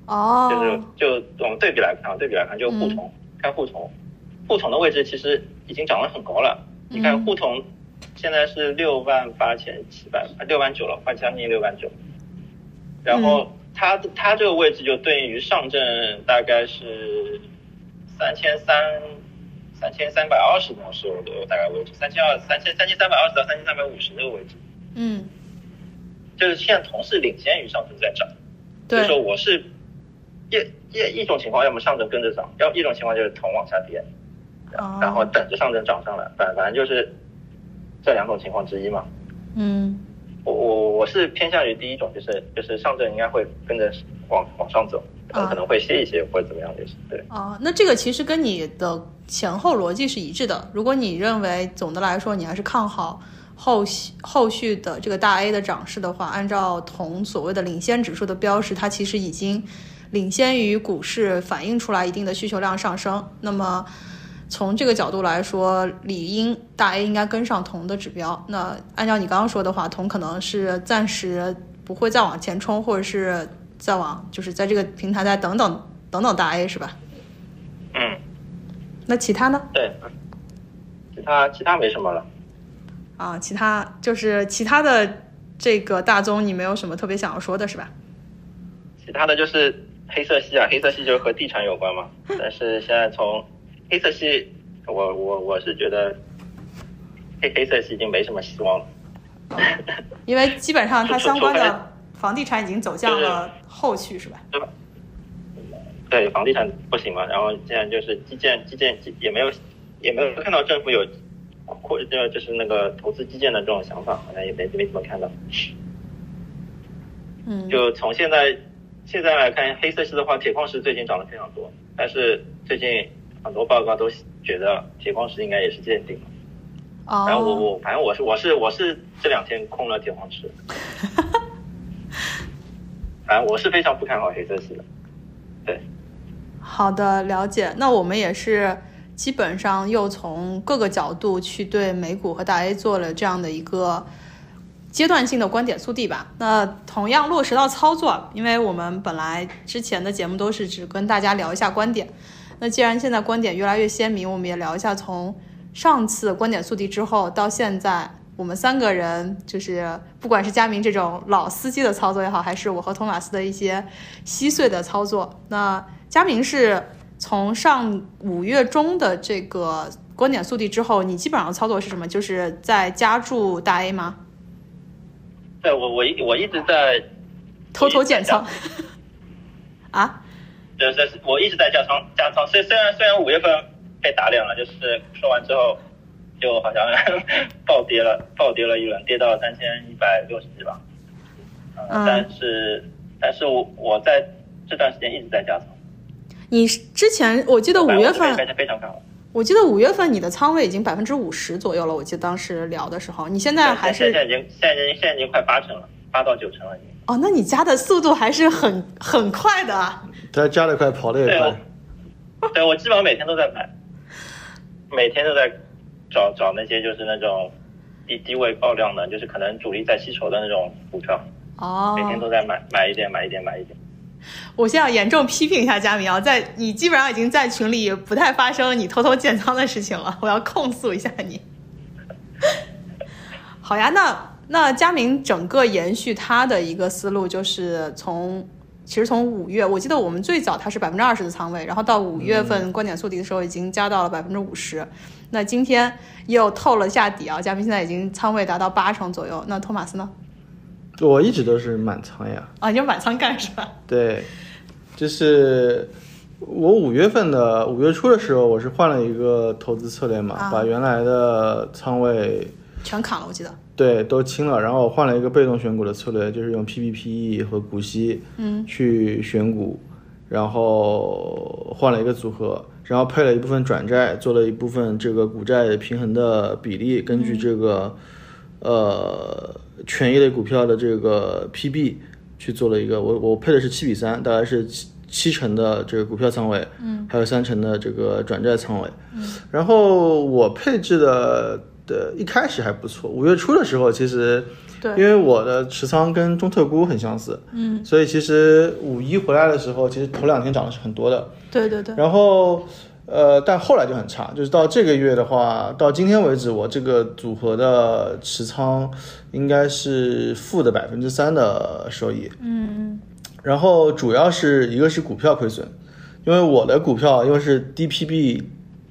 哦，就是就我们对比来看，对比来看，就沪铜，看沪铜，沪铜的位置其实已经涨得很高了。你看沪铜现在是六万八千七百，六万九了，快将近六万九。然后它它这个位置就对应于上证大概是三千三。三千三百二十多是我的大概位置，三千二三千三千三百二十到三千三百五十那个位置。嗯，就是现在同是领先于上证在涨，所以说我是一一一种情况，要么上证跟着涨，要一种情况就是铜往下跌，然后等着上证涨上来，反反正就是这两种情况之一嘛。嗯，我我我是偏向于第一种，就是就是上证应该会跟着往往上走，可能会歇一歇或者怎么样就是对。啊，那这个其实跟你的前后逻辑是一致的。如果你认为总的来说你还是看好。后续后续的这个大 A 的涨势的话，按照同所谓的领先指数的标识，它其实已经领先于股市，反映出来一定的需求量上升。那么从这个角度来说，理应大 A 应该跟上铜的指标。那按照你刚刚说的话，铜可能是暂时不会再往前冲，或者是再往就是在这个平台再等等等等大 A 是吧？嗯。那其他呢？对，其他其他没什么了。啊，其他就是其他的这个大宗，你没有什么特别想要说的是吧？其他的就是黑色系啊，黑色系就是和地产有关嘛。但是现在从黑色系，我我我是觉得黑黑色系已经没什么希望了，因为基本上它相关的房地产已经走向了后续是吧？对吧？对，房地产不行嘛，然后现在就是基建，基建也没有也没有看到政府有。或者就是那个投资基建的这种想法，好像也没没怎么看到。嗯，就从现在现在来看，黑色系的话，铁矿石最近涨得非常多，但是最近很多报告都觉得铁矿石应该也是见顶了。哦。然后我我反正我是我是我是这两天空了铁矿石。反正我是非常不看好黑色系的。对。好的，了解。那我们也是。基本上又从各个角度去对美股和大 A 做了这样的一个阶段性的观点速递吧。那同样落实到操作，因为我们本来之前的节目都是只跟大家聊一下观点。那既然现在观点越来越鲜明，我们也聊一下从上次观点速递之后到现在，我们三个人就是不管是佳明这种老司机的操作也好，还是我和托马斯的一些稀碎的操作。那佳明是。从上五月中的这个观点速递之后，你基本上操作是什么？就是在加注大 A 吗？对，我我一我一直在偷偷减仓 啊？对对，我一直在加仓加仓。虽虽然虽然五月份被打脸了，就是说完之后就好像爆 暴跌了，暴跌了一轮，跌到三千一百六十几吧。呃嗯但是但是我我在这段时间一直在加仓，你之前我记得五月份非常非常看好。我记得五月份你的仓位已经百分之五十左右了，我记得当时聊的时候，你现在还是现在已经现在已经现在已经快八成了，八到九成了已经。哦，那你加的速度还是很很快的啊。他加的快，跑的也对快。我，对我基本上每天都在买，每天都在找找那些就是那种低低位爆量的，就是可能主力在吸筹的那种股票，哦，每天都在买买一点买一点买一点。我现在要严重批评一下佳明啊，在你基本上已经在群里不太发生你偷偷建仓的事情了，我要控诉一下你。好呀，那那佳明整个延续他的一个思路，就是从其实从五月，我记得我们最早他是百分之二十的仓位，然后到五月份观点速递的时候已经加到了百分之五十。那今天又透了下底啊，佳明现在已经仓位达到八成左右。那托马斯呢？我一直都是满仓呀。啊，你就满仓干是吧？对，就是我五月份的五月初的时候，我是换了一个投资策略嘛，啊把原来的仓位全砍了，我记得。对都清了，然后我换了一个被动选股的策略，就是用 PPPE 和股息嗯。去选股，然后换了一个组合，然后配了一部分转债，做了一部分这个股债平衡的比例，根据这个、呃权益类股票的这个 PB 去做了一个，我我配的是七比三，大概是七七成的这个股票仓位，嗯，还有三成的这个转债仓位，嗯，然后我配置的的一开始还不错，五月初的时候其实。对因为我的持仓跟中特估很相似，嗯，所以其实五一回来的时候，其实头两天涨的是很多的，对对对。然后，呃，但后来就很差，就是到这个月的话，到今天为止，我这个组合的持仓应该是负的百分之三的收益。嗯，然后主要是一个是股票亏损，因为我的股票因为是 DPB、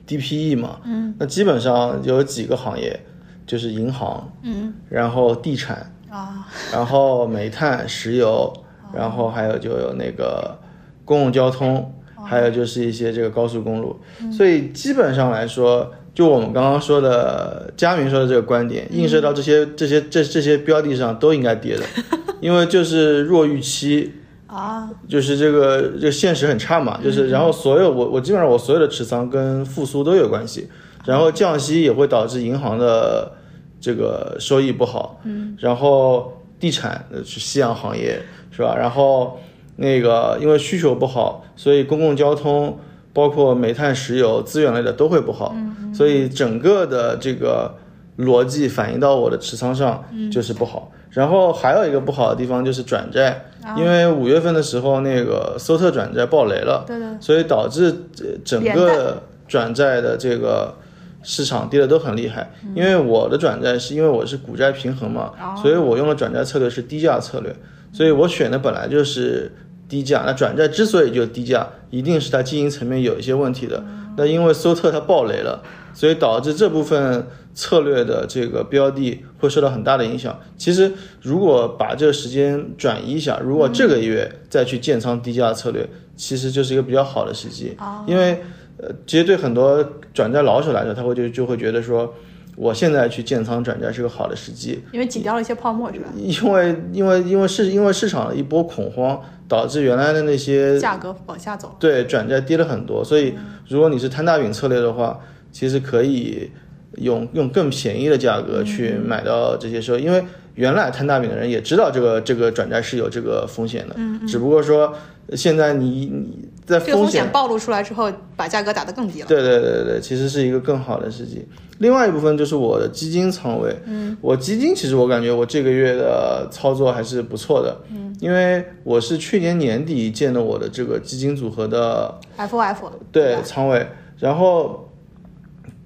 DPE 嘛，嗯，那基本上有几个行业，就是银行，嗯，然后地产，啊，然后煤炭、石油，然后还有就有那个公共交通，还有就是一些这个高速公路。所以基本上来说，就我们刚刚说的佳明说的这个观点，映射到这些这些这这些标的上都应该跌的，因为就是弱预期。啊，就是这个这个现实很差嘛，就是然后所有我我基本上我所有的持仓跟复苏都有关系，然后降息也会导致银行的这个收益不好，嗯，然后地产呃是夕阳行业是吧？然后那个因为需求不好，所以公共交通包括煤炭、石油资源类的都会不好，所以整个的这个逻辑反映到我的持仓上就是不好。然后还有一个不好的地方就是转债，因为五月份的时候那个搜特转债爆雷了，对对所以导致呃整个转债的这个市场跌的都很厉害。因为我的转债是因为我是股债平衡嘛，所以我用的转债策略是低价策略，所以我选的本来就是低价。那转债之所以就低价，一定是它经营层面有一些问题的。那因为搜特它爆雷了，所以导致这部分策略的这个标的会受到很大的影响。其实如果把这个时间转移一下，如果这个月再去建仓低价策略，其实就是一个比较好的时机。因为呃，其实对很多转债老手来说，他会就就会觉得说，我现在去建仓转债是个好的时机。因为挤掉了一些泡沫是吧？因为因为因为市因为市场的一波恐慌，导致原来的那些价格往下走。对转债跌了很多，所以如果你是摊大饼策略的话，其实可以用用更便宜的价格去买到这些收益，因为原来摊大饼的人也知道这个这个转债是有这个风险的，只不过说现在你你在这个风险险暴露出来之后，把价格打得更低了。对对对对对，其实是一个更好的时机。另外一部分就是我的基金仓位，嗯，我基金其实我感觉我这个月的操作还是不错的，嗯，因为我是去年年底建的我的这个基金组合的 F O F 对仓位，然后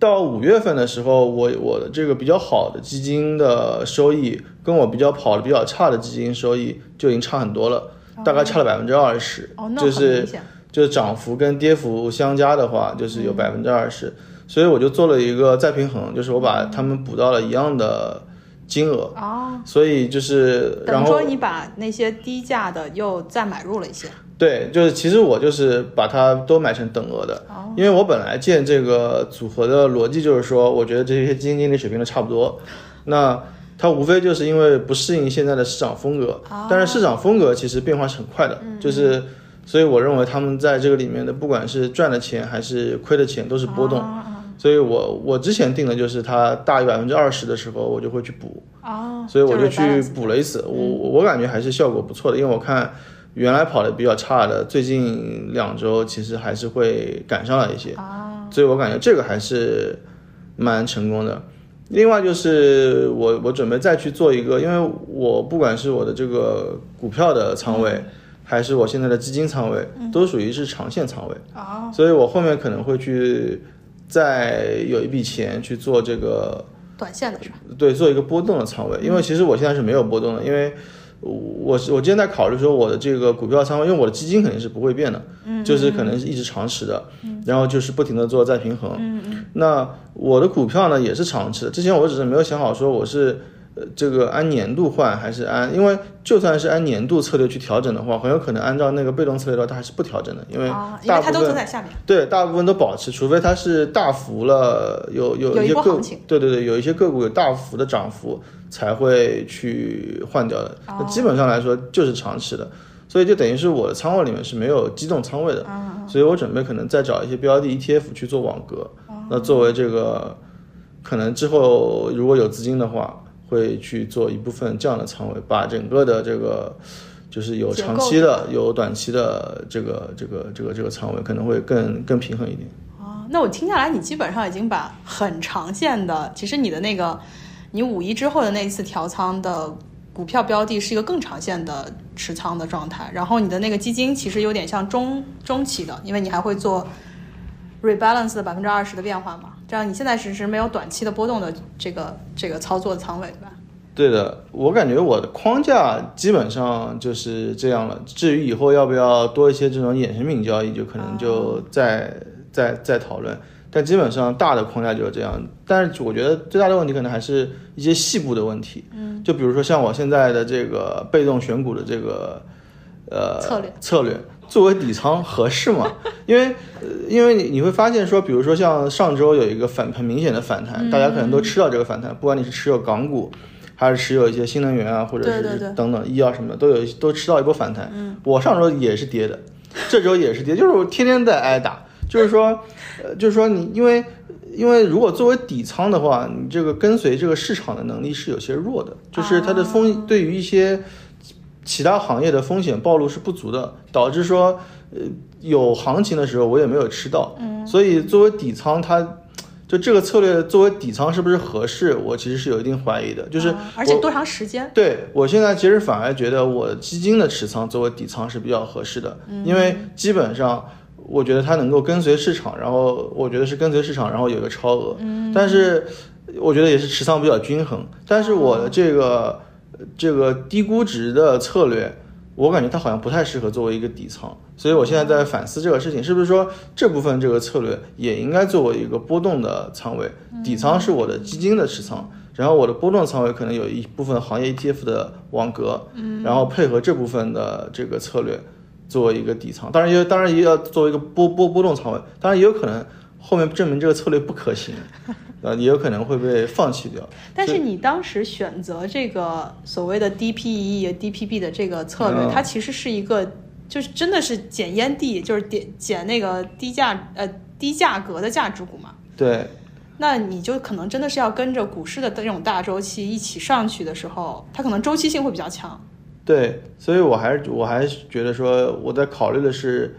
到五月份的时候，我我的这个比较好的基金的收益，跟我比较跑的比较差的基金收益就已经差很多了，大概差了百分之二十，就是。就是涨幅跟跌幅相加的话，就是有百分之二十，所以我就做了一个再平衡，就是我把他们补到了一样的金额，啊，所以就是然后等于说你把那些低价的又再买入了一些。对，就是其实我就是把它都买成等额的，哦。因为我本来建这个组合的逻辑就是说，我觉得这些基金经理水平都差不多，那它无非就是因为不适应现在的市场风格，哦。但是市场风格其实变化是很快的，嗯就是所以我认为他们在这个里面的不管是赚的钱还是亏的钱都是波动，哦所以我我之前定的就是它大于百分之二十的时候我就会去补，哦，所以我就去补了一次，我我感觉还是效果不错的，因为我看原来跑的比较差的，最近两周其实还是会赶上了一些，所以我感觉这个还是蛮成功的。另外就是我我准备再去做一个，因为我不管是我的这个股票的仓位，还是我现在的基金仓位，都属于是长线仓位，哦，所以我后面可能会去再有一笔钱去做这个短线的是吧？对，做一个波动的仓位，因为其实我现在是没有波动的，因为我是我今天在考虑说我的这个股票仓位，因为我的基金肯定是不会变的，嗯，就是可能是一直长持的，然后就是不停的做再平衡，嗯嗯，那我的股票呢也是长持的，之前我只是没有想好说我是。呃，这个按年度换还是按？因为就算是按年度策略去调整的话，很有可能按照那个被动策略的话，它还是不调整的，因为大部分为它都坐在下面。对，大部分都保持，除非它是大幅了，有有有一一些个对对对，有一些个股有大幅的涨幅才会去换掉的。那基本上来说就是长期的，所以就等于是我的仓位里面是没有机动仓位的，所以我准备可能再找一些标的 ETF 去做网格，那作为这个可能之后如果有资金的话，会去做一部分这样的仓位，把整个的这个。就是有长期的，有短期的，这个这个这个这个仓位可能会更更平衡一点。啊，那我听下来，你基本上已经把很长线的，其实你的那个，你五一之后的那一次调仓的股票标的是一个更长线的持仓的状态，然后你的那个基金其实有点像中中期的，因为你还会做 rebalance 的百分之二十的变化嘛，这样你现在只是没有短期的波动的这个这个操作的仓位，对吧？对的，我感觉我的框架基本上就是这样了。至于以后要不要多一些这种衍生品交易，就可能就再、再再讨论。但基本上大的框架就是这样。但是我觉得最大的问题可能还是一些细部的问题。嗯，就比如说像我现在的这个被动选股的这个呃策略策略，作为底仓合适吗？因为呃因为你你会发现说，比如说像上周有一个反很明显的反弹，大家可能都吃到这个反弹，不管你是持有港股。还是持有一些新能源啊，或者是等等医药什么的，都有都吃到一波反弹。嗯，我上周也是跌的，这周也是跌，就是我天天在挨打。就是说，呃，就是说你因为因为如果作为底仓的话，你这个跟随这个市场的能力是有些弱的，就是它的风对于一些其他行业的风险暴露是不足的，导致说呃有行情的时候我也没有吃到。嗯，所以作为底仓它。就这个策略作为底仓是不是合适？我其实是有一定怀疑的，就是、啊而且多长时间？对我现在其实反而觉得我基金的持仓作为底仓是比较合适的，因为基本上我觉得它能够跟随市场，然后我觉得是跟随市场，然后有一个超额，嗯但是我觉得也是持仓比较均衡。但是我的这个这个低估值的策略。我感觉它好像不太适合作为一个底仓，所以我现在在反思这个事情，是不是说这部分这个策略也应该作为一个波动的仓位？底仓是我的基金的持仓，然后我的波动仓位可能有一部分行业 ETF 的网格，然后配合这部分的这个策略作为一个底仓，当然也当然也要作为一个波波波动仓位，当然也有可能后面证明这个策略不可行，呃，也有可能会被放弃掉。但是你当时选择这个所谓的 DPE、DPB 的这个策略，嗯它其实是一个，就是真的是捡烟蒂，就是捡捡那个低价呃低价格的价值股嘛。对，那你就可能真的是要跟着股市的这种大周期一起上去的时候，它可能周期性会比较强。对，所以我还是我还是觉得说，我在考虑的是，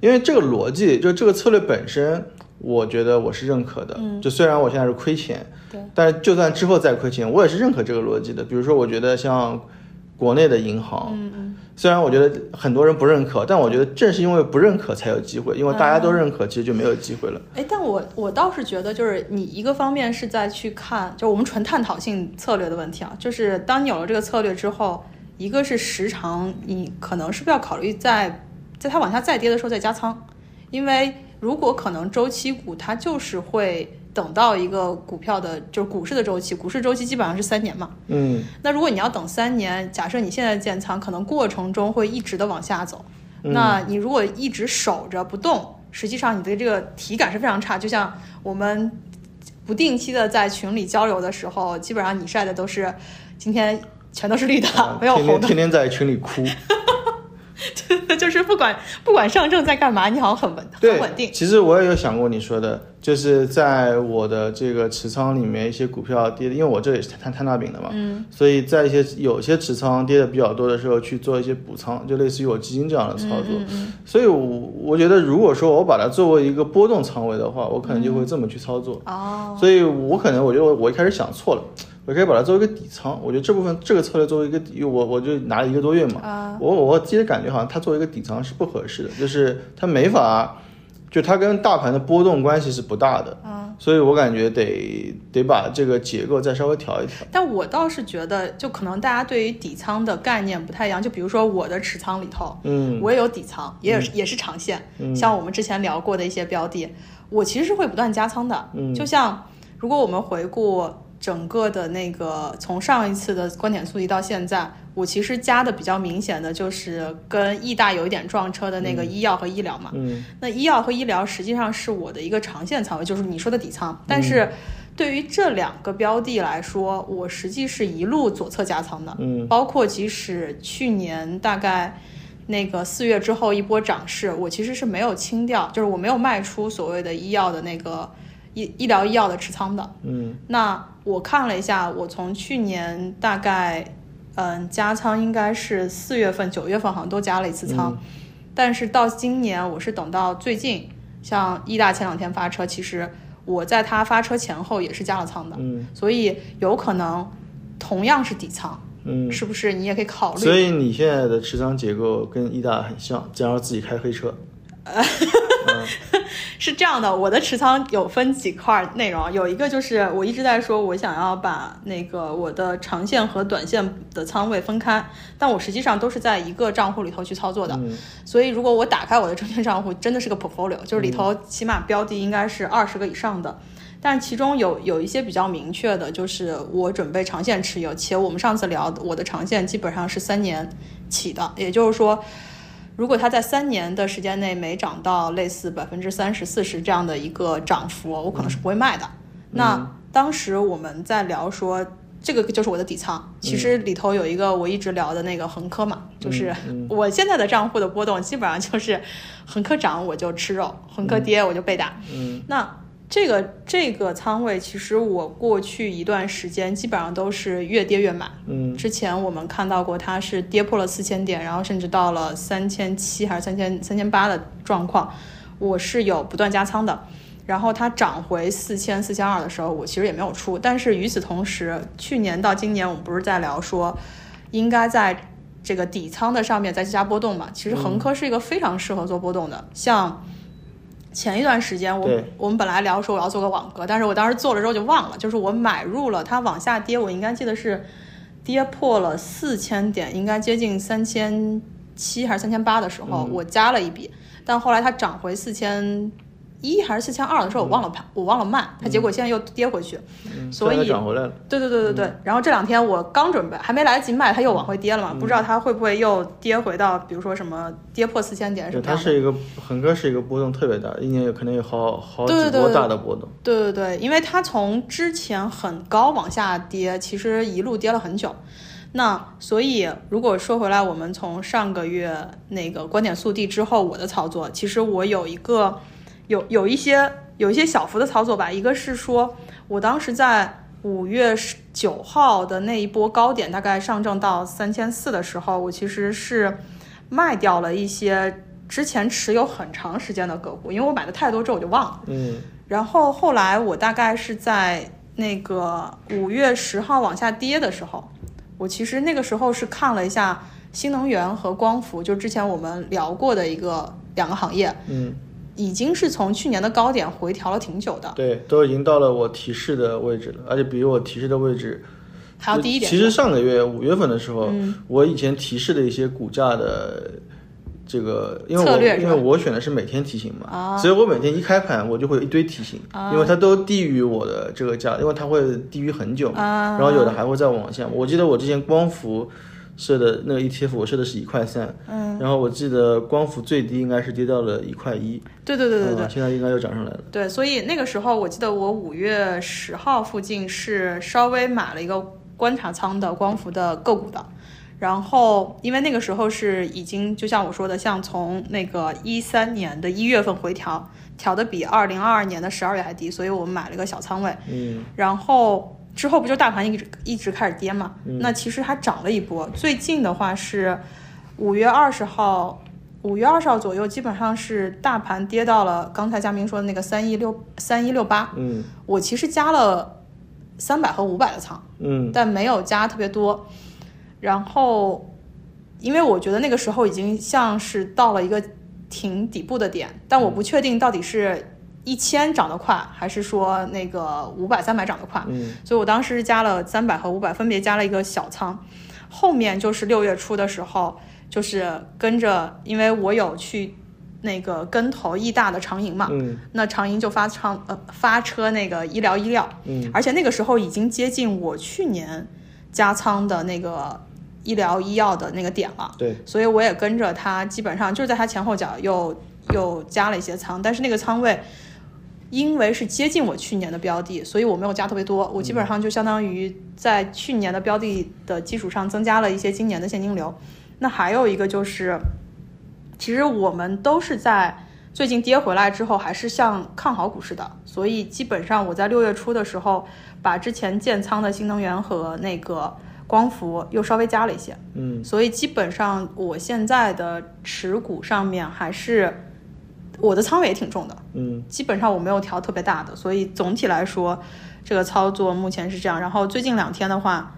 因为这个逻辑，就这个策略本身，我觉得我是认可的。就虽然我现在是亏钱，对，但是就算之后再亏钱，我也是认可这个逻辑的。比如说，我觉得像国内的银行，嗯嗯，虽然我觉得很多人不认可，但我觉得正是因为不认可才有机会，因为大家都认可，其实就没有机会了。哎，但我我倒是觉得，就是你一个方面是在去看，就我们纯探讨性策略的问题啊，就是当你有了这个策略之后，一个是时长，你可能是不是要考虑在在它往下再跌的时候再加仓，因为如果可能周期股它就是会等到一个股票的，就是股市的周期，股市周期基本上是三年嘛，嗯，那如果你要等三年，假设你现在建仓，可能过程中会一直的往下走，那你如果一直守着不动，实际上你的这个体感是非常差。就像我们不定期的在群里交流的时候，基本上你晒的都是今天全都是绿的，没有红的。天天在群里哭。就是不管不管上证在干嘛，你好像很稳，很稳定。其实我也有想过你说的，就是在我的这个持仓里面，一些股票跌的，因为我这也是摊摊大饼的嘛，嗯，所以在一些有些持仓跌的比较多的时候，去做一些补仓，就类似于我基金这样的操作。所以我，我觉得如果说我把它作为一个波动仓位的话，我可能就会这么去操作。哦，所以我可能我觉得我我一开始想错了，我可以把它作为一个底仓。我觉得这部分这个策略作为一个底，我我就拿了一个多月嘛，啊我我自己的感觉好像它作为一个底仓是不合适的，就是它没法，就它跟大盘的波动关系是不大的，嗯所以我感觉得得把这个结构再稍微调一调。但我倒是觉得，就可能大家对于底仓的概念不太一样。就比如说我的持仓里头，嗯我也有底仓，也有、也是长线。像我们之前聊过的一些标的，我其实是会不断加仓的。嗯就像如果我们回顾整个的那个从上一次的观点速递到现在，我其实加的比较明显的就是跟易大有一点撞车的那个医药和医疗嘛。嗯那医药和医疗实际上是我的一个长线仓位，就是你说的底仓。但是对于这两个标的来说，我实际是一路左侧加仓的，嗯包括即使去年大概那个四月之后一波涨势，我其实是没有清掉，就是我没有卖出所谓的医药的那个医医疗医药的持仓的。嗯那我看了一下，我从去年大概嗯加仓应该是四月份、九月份好像都加了一次仓，但是到今年我是等到最近，像易大前两天发车，其实我在它发车前后也是加了仓的，嗯所以有可能同样是底仓，嗯。是不是你也可以考虑？所以你现在的持仓结构跟易大很像，加上自己开黑车。是 这样的，我的持仓有分几块内容，有一个就是我一直在说，我想要把那个我的长线和短线的仓位分开，但我实际上都是在一个账户里头去操作的。嗯所以如果我打开我的证券账户，真的是个 portfolio，就是里头起码标的应该是二十个以上的。但其中有有一些比较明确的，就是我准备长线持有，且我们上次聊的我的长线基本上是三年起的，也就是说，如果它在三年的时间内没涨到类似百分之三十、四十这样的一个涨幅，我可能是不会卖的。那当时我们在聊说，这个就是我的底仓。其实里头有一个我一直聊的那个恒科嘛，就是我现在的账户的波动基本上就是恒科涨我就吃肉，恒科跌我就被打。嗯那这个这个仓位，其实我过去一段时间基本上都是越跌越买。嗯之前我们看到过它是跌破了四千点，然后甚至到了三千七还是三千三千八的状况，我是有不断加仓的。然后它涨回四千四千二的时候，我其实也没有出。但是与此同时，去年到今年，我们不是在聊说，应该在这个底仓的上面再加波动嘛？其实恒科是一个非常适合做波动的，像。前一段时间我对。我们本来聊说我要做个网格，但是我当时做了之后就忘了，就是我买入了它往下跌，我应该记得是跌破了四千点，应该接近三千七还是三千八的时候，我加了一笔，但后来它涨回四千一还是四千二的时候，我忘了盘，我忘了卖，它结果现在又跌回去，嗯，所以现在涨回来了。对对对对对。然后这两天我刚准备，还没来得及卖，它又往回跌了嘛，嗯不知道它会不会又跌回到，比如说什么跌破四千点什，么。它是一个恒哥是一个波动特别大，一年有可能有好好几波对对对大的波动。对对对，因为它从之前很高往下跌，其实一路跌了很久。那所以，如果说回来，我们从上个月那个观点速递之后，我的操作，其实我有一个有有一些有一些小幅的操作吧。一个是说我当时在五月十九号的那一波高点，大概上证到三千四的时候，我其实是卖掉了一些之前持有很长时间的个股，因为我买的太多之后我就忘了。嗯然后后来我大概是在那个五月十号往下跌的时候，我其实那个时候是看了一下新能源和光伏，就之前我们聊过的一个两个行业，嗯，已经是从去年的高点回调了挺久的，对，都已经到了我提示的位置了，而且比我提示的位置还要低一点。其实上个月五月份的时候，嗯。我以前提示的一些股价的这个，因为我策略因为我选的是每天提醒嘛，啊。所以我每天一开盘我就会有一堆提醒，因为它都低于我的这个价，因为它会低于很久嘛，啊。然后有的还会再往下。我记得我之前光伏设的那个 ETF，我设的是一块三，嗯，然后我记得光伏最低应该是跌到了一块一，对对对对对嗯，现在应该又涨上来了。对，所以那个时候我记得我五月十号附近是稍微买了一个观察仓的光伏的个股的，然后因为那个时候是已经就像我说的，像从那个一三年的一月份回调，调的比二零二二年的十二月还低，所以我们买了一个小仓位，嗯。然后之后不就大盘一直一直开始跌嘛？那其实还涨了一波，最近的话是五月二十号，五月二十号左右，基本上是大盘跌到了刚才嘉明说的那个三一六三一六八，嗯我其实加了三百和五百的仓，嗯但没有加特别多。然后，因为我觉得那个时候已经像是到了一个挺底部的点，但我不确定到底是一千涨得快，还是说那个五百、三百涨得快。嗯所以我当时加了三百和五百，分别加了一个小仓。后面就是六月初的时候，就是跟着，因为我有去那个跟投易大的长盈嘛，嗯那长盈就发仓呃发车那个医疗医疗，嗯而且那个时候已经接近我去年加仓的那个医疗医药的那个点了，对，所以我也跟着它，基本上就是在它前后脚又又加了一些仓，但是那个仓位。因为是接近我去年的标的，所以我没有加特别多，我基本上就相当于在去年的标的的基础上增加了一些今年的现金流。那还有一个就是，其实我们都是在最近跌回来之后，还是向看好股市的，所以基本上我在六月初的时候，把之前建仓的新能源和那个光伏又稍微加了一些，嗯。所以基本上我现在的持股上面还是我的仓位也挺重的，嗯基本上我没有调特别大的，所以总体来说，这个操作目前是这样。然后最近两天的话，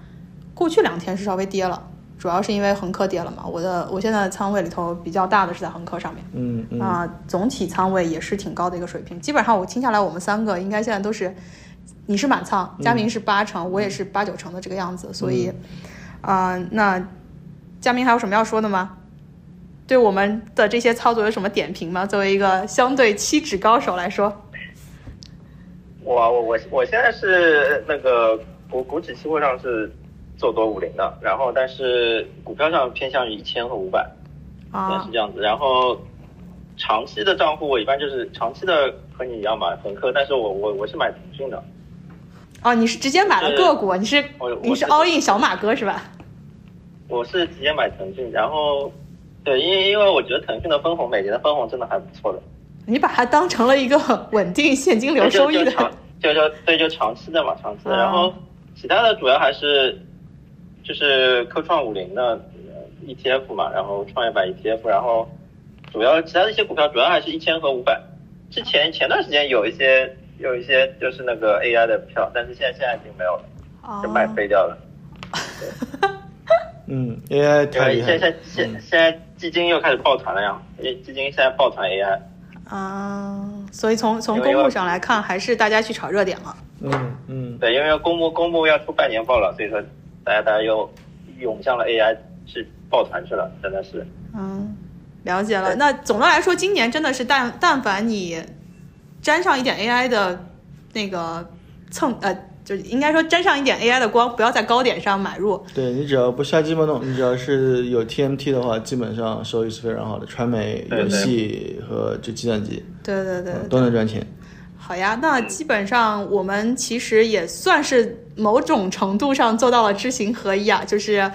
过去两天是稍微跌了，主要是因为恒科跌了嘛。我的我现在的仓位里头比较大的是在恒科上面，嗯嗯啊、总体仓位也是挺高的一个水平。基本上我听下来，我们三个应该现在都是，你是满仓，佳明是八成，我也是八九成的这个样子。所以，啊、那佳明还有什么要说的吗？对我们的这些操作有什么点评吗？作为一个相对期指高手来说，我我我我现在是那个股股指期货上是做多五零的，然后但是股票上偏向于一千和五百，也啊是这样子。然后长期的账户我一般就是长期的和你一样嘛，恒科，但是我我我是买腾讯的，哦，你是直接买了个股，你是我我你是是 all in 小马哥是吧？我是直接买腾讯，然后对，因为因为我觉得腾讯的分红每年的分红真的还不错的，你把它当成了一个稳定现金流收益的就就就对就长期的嘛，长期的。哦然后其他的主要还是就是科创五零的呃 ETF 嘛，然后创业板 ETF，然后主要其他的一些股票主要还是一千和五百。之前前段时间有一些有一些就是那个 AI 的票，但是现在现在已经没有了，哦就卖飞掉了。嗯，AI 因为太厉害了现在，现现在基金又开始抱团了呀，因为基金现在抱团 AI。啊，所以从从公募上来看，还是大家去炒热点了。嗯嗯对，因为公募公募要出半年报了，所以说大家大家又涌向了 AI 去抱团去了，真的是。嗯，了解了。那总的来说，今年真的是但但凡你沾上一点 AI 的那个蹭呃，就应该说沾上一点 AI 的光，不要在高点上买入。对你只要不瞎鸡巴弄，你只要是有 TMT 的话，基本上收益是非常好的，传媒、游戏和就计算机对对对嗯都能赚钱。好呀，那基本上我们其实也算是某种程度上做到了知行合一啊，就是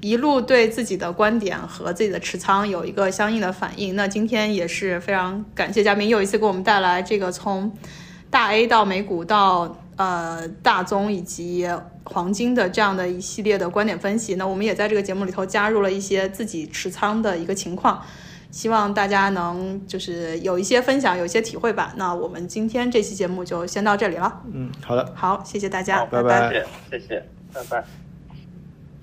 一路对自己的观点和自己的持仓有一个相应的反应。那今天也是非常感谢嘉宾又一次给我们带来这个从大 A 到美股到呃大宗以及黄金的这样的一系列的观点分析。那我们也在这个节目里头加入了一些自己持仓的一个情况。希望大家能就是有一些分享，有一些体会吧。那我们今天这期节目就先到这里了。嗯，好的。好，谢谢大家，拜拜拜谢谢谢谢，拜拜。